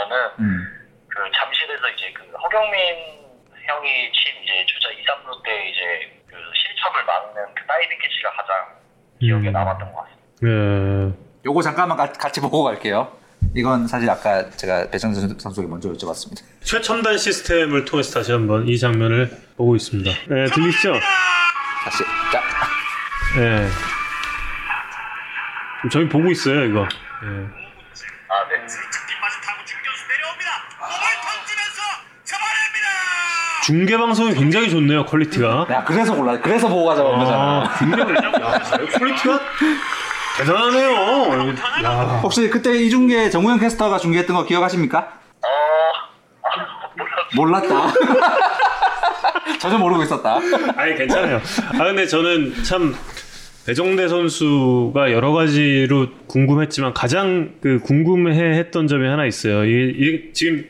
장면은 음. 그 잠실에서 이제 그 허경민 형이 친 이제 주자 2, 3루 때 이제 그 실점을 막는 그 다이빙 캐치가 가장 기억에 음. 남았던 것 같습니다. 예. 요거 잠깐만 가- 같이 보고 갈게요. 이건 사실 아까 제가 배정대 선수에게 먼저 여쭤봤습니다. 최첨단 시스템을 통해서 다시 한번 이 장면을 보고 있습니다. 예, 들리시죠? 다시 자 예. 저희 보고 있어요, 이거. 예. 아, 네. 중계 방송이 굉장히 좋네요, quality가. 야 그래서 몰라 그래서 보고 가자고 한 거잖아. 아, 야, quality가 대단하네요. 야. 혹시 그때 이 중계 정우영 캐스터가 중계했던 거 기억하십니까? 어, 아. 몰랐다. 전혀 모르고 있었다. 아니 괜찮아요. 아 근데 저는 참 배정대 선수가 여러 가지로 궁금했지만 가장 그 궁금해했던 점이 하나 있어요. 이, 이 지금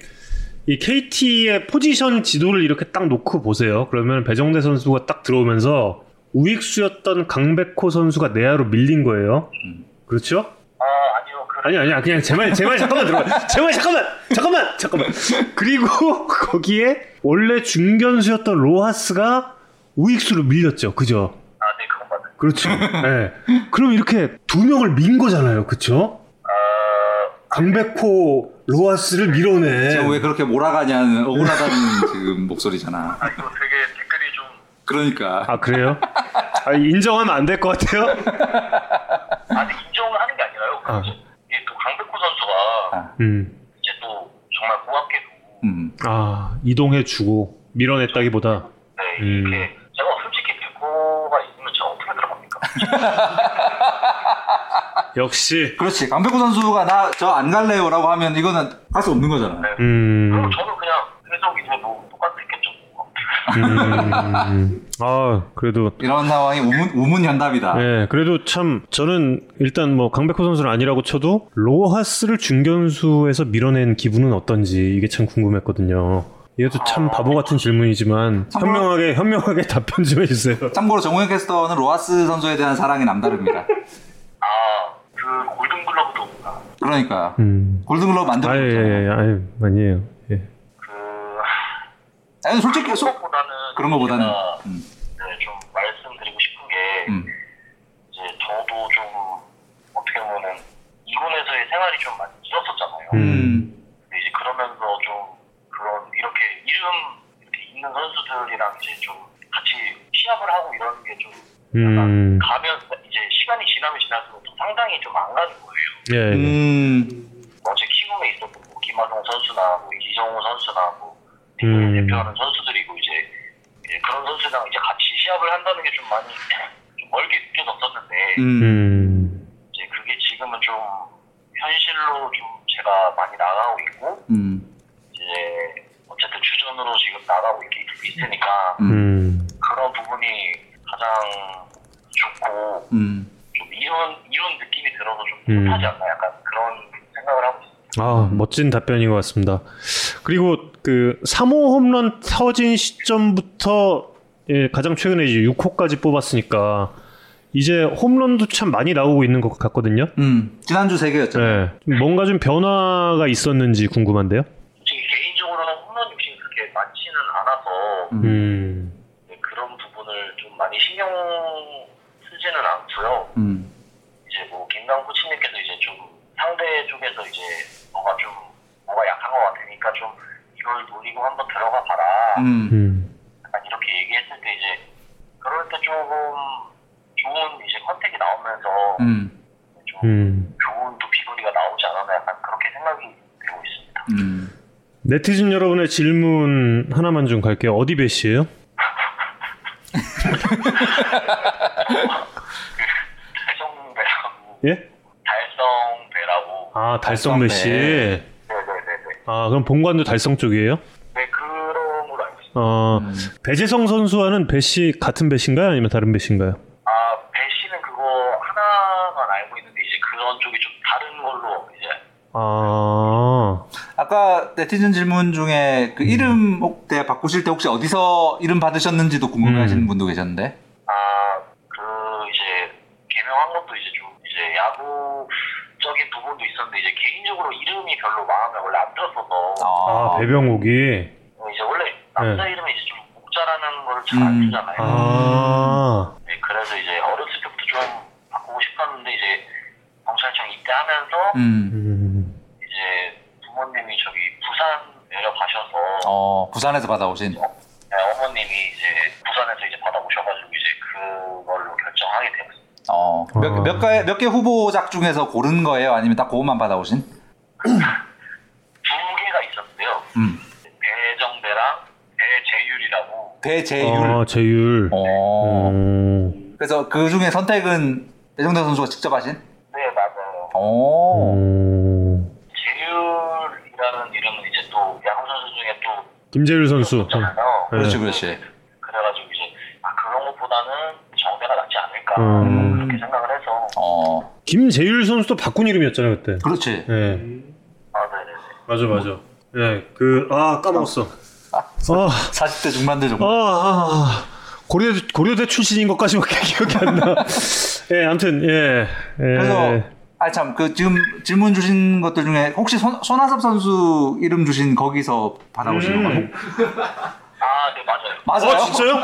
이 KT의 포지션 지도를 이렇게 딱 놓고 보세요. 그러면 배정대 선수가 딱 들어오면서 우익수였던 강백호 선수가 내야로 밀린 거예요. 그렇죠? 아, 아니요. 그, 아니 아니야 그냥 제말 제말 잠깐만 들어봐 제말 잠깐만 잠깐만 잠깐만 그리고 거기에 원래 중견수였던 로하스가 우익수로 밀렸죠 그죠 그렇죠. 예. 그럼 이렇게 두 명을 민 거잖아요. 그쵸? 아, 강백호 로하스를 밀어내. 지금 왜 그렇게 몰아가냐는 억울하다는 지금 목소리잖아. 아, 이거 되게 댓글이 좀, 그러니까. 아 그래요? 아 인정하면 안 될 것 같아요? 아니, 인정을 하는 게 아니라요. 아. 이게 또 강백호 선수가 음. 이제 또 정말 고맙게도 음. 아 이동해 주고 밀어냈다기보다. 네, 음. 이렇게 제가 솔직히 백호가 있으면 제가 어떻게 들어갑니까? 역시 그렇지 강백호 선수가 나 저 안 갈래요라고 하면 이거는 할 수 없는 거잖아. 네. 음 그럼 저는 그냥 해석이 돼도 똑같았겠죠. 음, 아 그래도 이런 상황이 우문 우문현답이다. 네, 그래도 참 저는 일단 뭐 강백호 선수는 아니라고 쳐도 로하스를 중견수에서 밀어낸 기분은 어떤지 이게 참 궁금했거든요. 이것도 참 바보 같은 질문이지만 현명하게 현명하게 답변 좀 해주세요. 참고로 정우영 캐스터는 로하스 선수에 대한 사랑이 남다릅니다. 아, 그 골든글러브도 없나? 그러니까 음, 골든글러브 만들어 아예 줬잖아. 예, 예, 아유 아니에요. 예. 그, 아니 솔직히 소, 그것보다는 그런 거보다는 제가, 음, 네, 좀 말씀드리고 싶은 게 음. 이제 저도 좀 어떻게 보면은 이군에서의 생활이 좀 많이 길었었잖아요. 음. 근데 이제 그러면서 좀 이렇게 이름 이렇게 있는 선수들이랑 이제 좀 같이 시합을 하고 이러는 게좀 음, 가면 이제 시간이 지나면 지날수록 더 상당히 좀 안 가는 거예요. 예, 예. 음. 어제 키움에 있었던 뭐 김하동 선수나 뭐 이정우 선수나 뭐 음. 대표하는 선수들이고 이제, 이제 그런 선수랑 이제 같이 시합을 한다는 게 좀 많이 좀 멀게 느껴졌었는데 음. 음, 이제 그게 지금은 좀 현실로 좀 제가 많이 나가고 있고 음. 이제 어쨌든 주전으로 지금 나가고 있, 있으니까 음, 그런 부분이 가장 좋고 음. 좀 이런 이런 느낌이 들어서 좀 음. 못하지 않나 약간 그런 생각을 하고 있어요. 아 멋진 답변인 것 같습니다. 그리고 그 3호 홈런 터진 시점부터 예, 가장 최근에 이제 6호까지 뽑았으니까 이제 홈런도 참 많이 나오고 있는 것 같거든요. 음. 지난주 세 개였잖아요. 네, 좀 뭔가 좀 변화가 있었는지 궁금한데요. 솔직히 개인적으로는 홈런 욕심이 그렇게 많지는 않아서 음. 음, 네, 그런 부분을 좀 많이 신경 쓰지는 않고요. 음. 이제 뭐 김강 코치님께서 이제 좀 상대 쪽에서 이제 뭐가 좀 뭐가 약한 것 되니까 좀 이걸 노리고 한번 들어가 봐라. 음. 음. 약간 이렇게 얘기했을 때 이제 그럴 때 조금 좋은 이제 컨택이 나오면서 음. 좀 음. 좋은 또 비거리가 나오지 않았나 약간 그렇게 생각이 되고 있습니다. 음. 네티즌 여러분의 질문 하나만 좀 갈게요. 어디 배시예요? 달성배라고 예? 달성배라고 아 달성 배시. 네네네네. 아 그럼 본관도 달성 쪽이에요? 네 그런 걸로 알고 있습니다. 어 배재성 선수와는 배시 같은 배신가요? 아니면 다른 배신가요? 아 배씨는 그거 하나만 알고 있는데 이제 그런 쪽이 좀 다른 걸로 이제 아 아까 네티즌 질문 중에 그 이름 혹대 바꾸실 때 혹시 어디서 이름 받으셨는지도 궁금해하시는 음. 분도 계셨는데. 아 그 이제 개명한 것도 이제 좀 이제 야구적인 부분도 있었는데 이제 개인적으로 이름이 별로 마음에 원래 안 들었어서 아, 배병옥이 어, 이제 원래 남자 네. 이름이 이제 좀 목자라는 걸 잘안 음. 쓰잖아요. 아 네, 그래서 이제 어렸을 때부터 좀 바꾸고 싶었는데 이제 경찰청 입대하면서 음. 음. 이제 부모님이 저기 부산 내려가셔서 어, 부산에서 받아오신. 네, 어머님이 이제 부산에서 이제 받아오셔가지고 이제 그걸로 결정하게 되었어요. 어, 몇, 아. 몇, 개, 몇 개 후보작 중에서 고른 거예요? 아니면 딱 그것만 받아오신? 두 개가 있었는데요. 음. 배정배랑 배재율이라고. 배재율. 아 재율. 어. 음. 그래서 그 중에 선택은 배정대 선수가 직접 하신? 네, 맞아요. 오. 음. 재율이라는 이름은 이제 또 야구 선수 중에 또 김재율 선수. 있잖아요. 네. 그렇지, 그렇지. 그래가지고 이제 아 그런 것보다는 정배가 낫지 않을까 음. 그렇게 생각을 해서. 어, 김재율 선수도 바꾼 이름이었잖아요 그때. 그렇지. 예. 아, 네네네. 맞아 맞아. 예. 그아 까먹었어. 아. 40대 중반대 정도. 아, 아, 아. 고려대 고려대 출신인 것까지밖에 기억이 안 나. 예, 아무튼 예. 예. 그래서 아 참 그 지금 질문 주신 것들 중에 혹시 손, 손아섭 선수 이름 주신 거기서 받아오신 음. 거예요? 아, 네, 맞아요. 맞아요? 어 진짜요?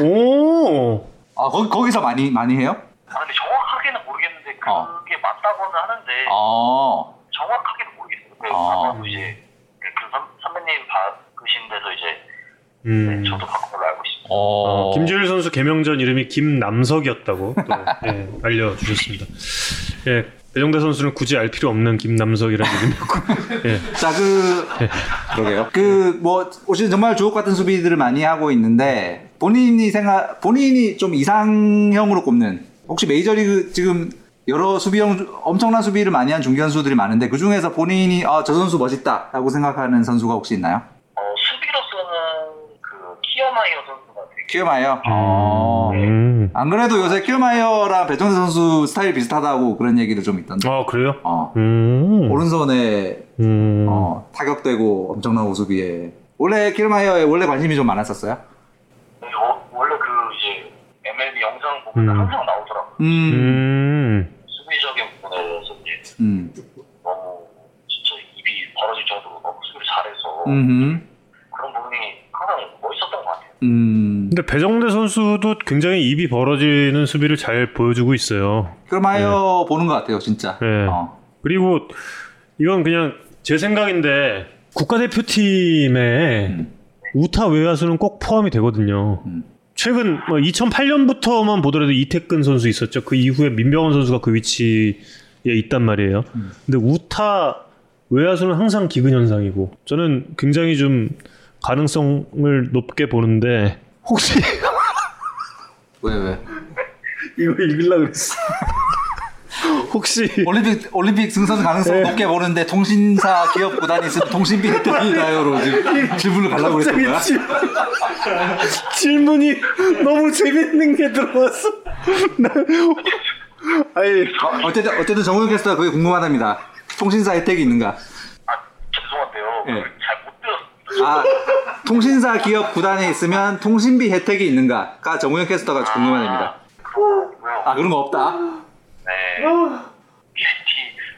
오. 아 거기 거기서 많이 많이 해요? 아, 근데 정확하게는 모르겠는데 그게 어. 맞다고는 하는데 아, 정확하게는 모르겠어요. 그 아. 아마도 이제 그 선, 선배님 바꾸신 데서 이제 음. 네, 저도 바꾼 걸로 알고 있습니 다. 어, 김재율 선수 개명전 이름이 김남석이었다고 또 예, 알려주셨습니다. 예, 배정대 선수는 굳이 알 필요 없는 김남석이라는 이름이었고, 예, 자 그 그러게요. 그뭐 오시는 정말 주옥 같은 수비들을 많이 하고 있는데 본인이 생각 본인이 좀 이상형으로 꼽는 혹시 메이저리그 지금 여러 수비형 엄청난 수비를 많이 한 중견 수들이 많은데 그 중에서 본인이 아 저 선수 멋있다 라고 생각하는 선수가 혹시 있나요? 어, 수비로서는 그 키어마이어 선수 가 되게 키어마이어. 어. 음. 안 그래도 요새 키어마이어랑 배정대 선수 스타일 비슷하다고 그런 얘기를 좀 있던데. 아 그래요? 어. 음, 오른손에 음, 어, 타격되고 엄청난 호수비에 원래 키어마이어에 원래 관심이 좀 많았었어요. 네, 어, 원래 그 이제 MLB 영상 보면 음. 항상 나오더라고요. 음, 음, 수비적인 부분에서 이제 음, 너무 진짜 입이 벌어질 정도로 너무 수비를 잘해서 음, 그런 부분이 항상 멋있었던 것 같아요. 음. 근데 배정대 선수도 굉장히 입이 벌어지는 수비를 잘 보여주고 있어요. 키어마이어 보는 것 같아요, 진짜. 네. 어. 그리고 이건 그냥 제 생각인데 국가대표팀에 음. 우타 외야수는 꼭 포함이 되거든요. 음. 최근 뭐 2008년부터만 보더라도 이태근 선수 있었죠. 그 이후에 민병헌 선수가 그 위치에 있단 말이에요. 음. 근데 우타 외야수는 항상 기근 현상이고 저는 굉장히 좀 가능성을 높게 보는데 혹시 왜 왜? 이거 읽으려고 그랬어. 혹시 올림픽 올림픽 승선 가능성 네. 높게 보는데 통신사 기업 구단이 있으면 통신비 혜택이나요로 지금 질문을 가려고 그랬던 거야? 질- 질문이 너무 재밌는 게 들어왔어. 나- 아니 어, 어쨌든 어쨌든 정우영 캐스터가 그게 궁금하답니다. 통신사 혜택이 있는가? 아 죄송한데요. 네. 아 통신사 기업 구단에 있으면 통신비 혜택이 있는가가 정우영 캐스터가 궁금하답니다. 그렇고요. 아 그런 거 없다. 네. PPT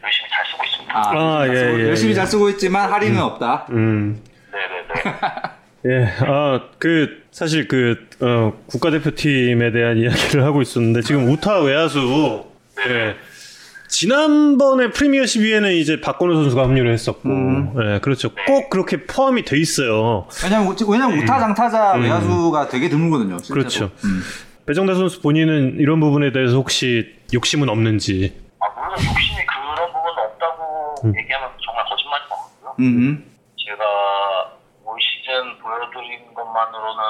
열심히 잘 쓰고 있습니다. 아, 아, 예, 예, 열심히 예. 잘 쓰고 있지만 할인은 없다. 음. 네네네. 예, 아, 그, 사실 그, 어, 국가대표팀에 대한 이야기를 하고 있었는데, 지금 우타 외야수, 예, 지난번에 프리미어 12에는 이제 박건우 선수가 합류를 했었고, 음. 예, 그렇죠. 꼭 그렇게 포함이 돼 있어요. 왜냐면 왜냐면 우타 장타자 외야수가 되게 드물거든요. 실제로. 음. 그렇죠. 음. 배정대 선수 본인은 이런 부분에 대해서 혹시 욕심은 없는지. 아, 물론 욕심이 그런 부분은 없다고 음. 얘기하면 정말 거짓말인 것 같고요. 음. 제가 올 시즌 보여드린 것만으로는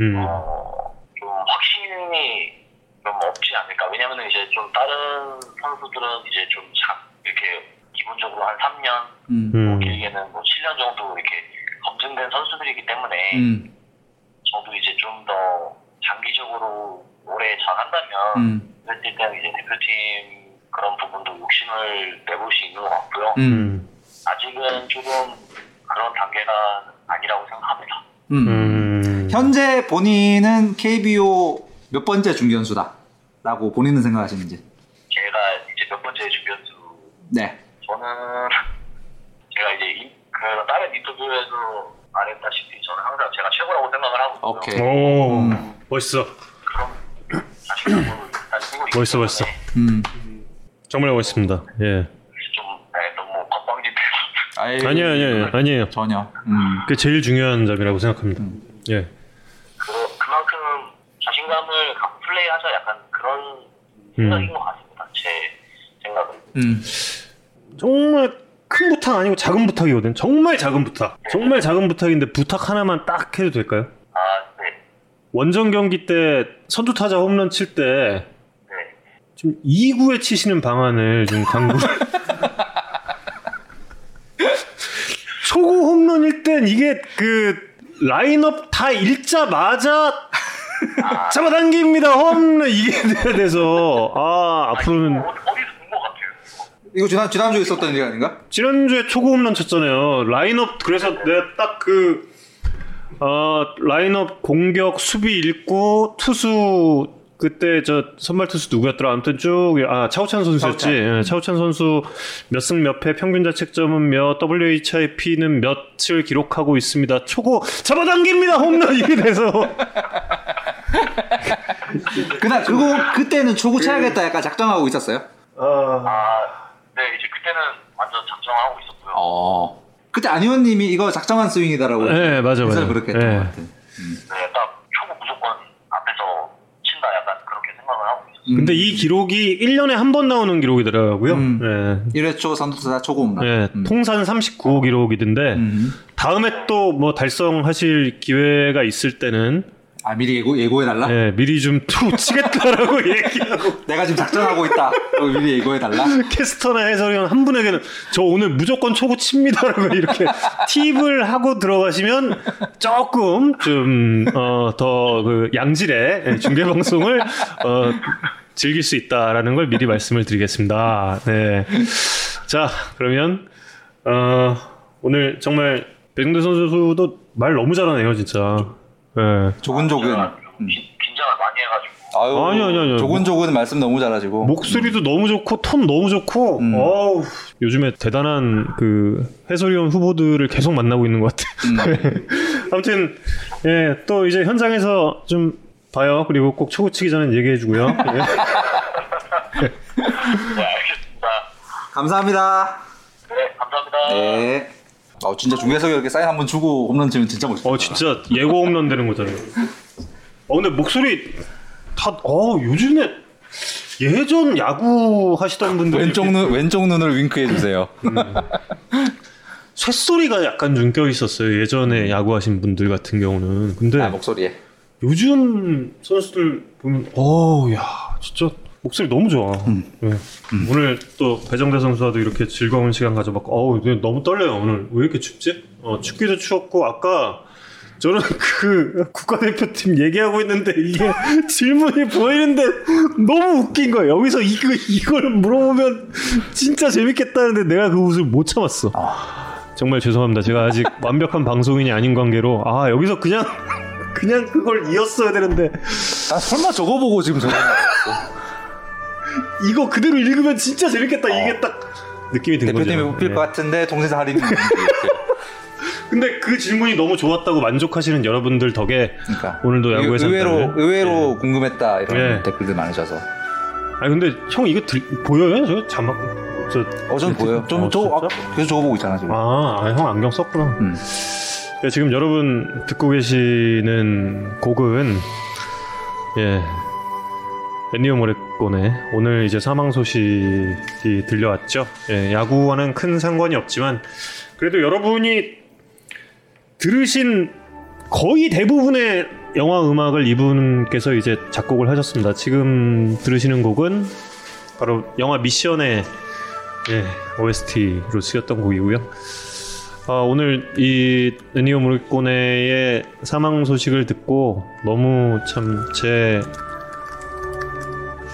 음. 어, 좀 확신이 좀 없지 않을까. 왜냐면 이제 좀 다른 선수들은 이제 좀 자, 이렇게 기본적으로 한 3년, 음. 음. 길게는 뭐 7년 정도 이렇게 검증된 선수들이기 때문에 음. 저도 이제 좀 더 장기적으로 오래 잘 한다면 음. 그랬을 때는 이제 대표팀 그런 부분도 욕심을 내볼 수 있는 것 같고요. 음. 아직은 조금 그런 단계가 아니라고 생각합니다. 음. 음. 현재 본인은 KBO 몇 번째 중견수다라고 본인은 생각하시는지. 제가 이제 몇 번째 중견수 네. 저는 제가 이제 이, 그 다른 인터뷰에서 말했다시피 저는 항상 제가 최고라고 생각을 하고. 오케이. 오, 음. 멋있어. 그럼 있기 멋있어, 멋있어. 음. 정말 멋있습니다. 예. 좀 네, 너무 건방진돼서 아이, 아니에요. 전혀. 음. 그게 제일 중요한 점이라고 생각합니다. 예. 자신감을 갖고 플레이하자 약간 그런 음. 생각인 것 같습니다. 제 생각은. 음. 정말 큰 부탁 아니고 작은 부탁이거든. 정말 작은 부탁. 정말 작은 부탁인데 부탁 하나만 딱 해도 될까요? 아, 네. 원정 경기 때 선두 타자 홈런 칠때 네. 좀 2구에 치시는 방안을 좀 강구. 초구 홈런일 땐 이게 그 라인업 다 읽자마자 잡아당깁니다 홈런 이게 돼야 돼서 아 앞으로는 어, 어디서 본것 같아요. 이거 지난 지난주에 있었던 일 아닌가? 지난주에 초구 홈런 쳤잖아요. 라인업 그래서 내가 딱그 어, 라인업 공격 수비 읽고 투수 그때 저 선발 투수 누구였더라? 아무튼 쭉아 차우찬 선수였지. 차우찬. 예, 차우찬 선수 몇 승 몇 패 평균 자책점은 몇 WHIP는 몇을 기록하고 있습니다. 초구 잡아당깁니다 홈런 이게 돼서 그날 그거 그때는 초구 쳐야겠다 약간 작정하고 있었어요. 아, 네, 이제 그때는 완전 작정하고 있었고요. 어. 그때 안 의원님이 이거 작정한 스윙이다라고. 네 맞아 맞아. 그래서 그렇게 했던 예. 것 같아. 네, 딱 초보 무조건 앞에서 친다 약간 그렇게 생각을 하고 있었어요. 근데 이 기록이 1년에 한 번 나오는 기록이더라고요. 음. 예. 1회 초 선두타 초구 홈런. 예, 음. 통산 39 기록이던데 음. 다음에 또 뭐 달성하실 기회가 있을 때는 아 미리 예고 예고해 달라. 예, 미리 좀투 치겠다라고 얘기하고 내가 지금 작정하고 있다. 미리 예고해 달라. 캐스터나 해설위원 한 분에게는 저 오늘 무조건 초구 칩니다라고 이렇게 팁을 하고 들어가시면 조금 좀어더그 양질의 중계 방송을 어 즐길 수 있다라는 걸 미리 말씀을 드리겠습니다. 네. 자, 그러면 어 오늘 정말 백대 선수도 말 너무 잘하네요, 진짜. 네. 조근조근. 좀 긴- 긴장을 많이 해가지고. 아유, 아니, 아니, 아니. 조근조근 말씀 너무 잘하시고. 목소리도 너무 좋고 톤 너무 좋고 음. 어우, 요즘에 대단한 그 해설위원 후보들을 계속 만나고 있는 것 같아요. 음. 아무튼 예, 또 이제 현장에서 좀 봐요. 그리고 꼭 초구 치기 전에 얘기해 주고요. 예. 네, 알겠습니다. 감사합니다. 네, 감사합니다. 네. 어, 진짜 중계석에 이렇게 사인 한번 주고 홈런 치면 진짜 멋있다. 어 진짜 예고 홈런 되는 거잖아요. 어 근데 목소리 다어 요즘에 예전 야구 하시던 분들 왼쪽 눈 왼쪽 눈을 윙크해 주세요. 쇳소리가 약간 좀 껴 있었어요. 예전에 야구 하신 분들 같은 경우는. 근데 아, 목소리에. 요즘 선수들 보면 어야 진짜 목소리 너무 좋아. 네. 오늘 또 배정대 선수와도 이렇게 즐거운 시간 가져봤고 어우 너무 떨려요 오늘 왜 이렇게 춥지? 어 춥기도 추웠고 아까 저는 그 국가대표팀 얘기하고 있는데 이게 질문이 보이는데 너무 웃긴 거예요. 여기서 이거 이걸 물어보면 진짜 재밌겠다는데 내가 그 웃을 못 참았어. 정말 죄송합니다. 제가 아직 완벽한 방송인이 아닌 관계로 아 여기서 그냥 그냥 그걸 이었어야 되는데 난 설마 저거 보고 지금 저거. 이거 그대로 읽으면 진짜 재밌겠다. 이게 딱 느낌이 든 거죠. 대표팀에 뽑힐 네. 것 같은데 동생사 할인. 근데 그 질문이 너무 좋았다고 만족하시는 여러분들 덕에 그러니까 오늘도 야구의 의외로 의외로 궁금했다 이런 네. 댓글들 많으셔서. 아 근데 형 이거 들, 보여요? 저 자막 저 어, 전 보여요. 좀, 어, 저, 아, 진짜? 계속 저거 보고 있잖아, 지금. 아, 아, 형 안경 썼구나. 음. 네, 지금 여러분 듣고 계시는 곡은 예 엔니오 모레콘의 오늘 이제 사망 소식이 들려왔죠. 예, 야구와는 큰 상관이 없지만 그래도 여러분이 들으신 거의 대부분의 영화 음악을 이분께서 이제 작곡을 하셨습니다. 지금 들으시는 곡은 바로 영화 미션의 예, OST로 쓰였던 곡이고요. 아, 오늘 이 은니오 무리꼬네의 사망 소식을 듣고 너무 참 제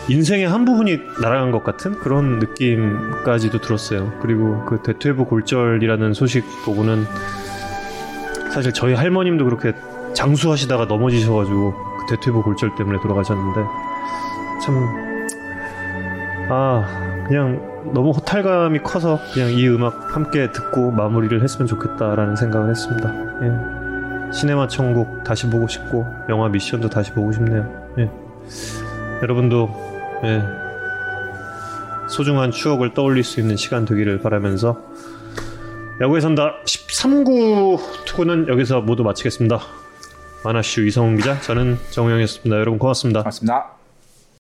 인생의 한 부분이 날아간 것 같은 그런 느낌까지도 들었어요. 그리고 그 대퇴부 골절이라는 소식 보고는 사실 저희 할머님도 그렇게 장수하시다가 넘어지셔가지고 그 대퇴부 골절 때문에 돌아가셨는데 참 아, 그냥 너무 호탈감이 커서 그냥 이 음악 함께 듣고 마무리를 했으면 좋겠다라는 생각을 했습니다. 예. 시네마 천국 다시 보고 싶고 영화 미션도 다시 보고 싶네요. 예. 여러분도 예. 소중한 추억을 떠올릴 수 있는 시간 되기를 바라면서 야구의 선다 13구 투구는 여기서 모두 마치겠습니다. 마나슈 이성훈 기자, 저는 정우영이었습니다. 여러분 고맙습니다. 맞습니다.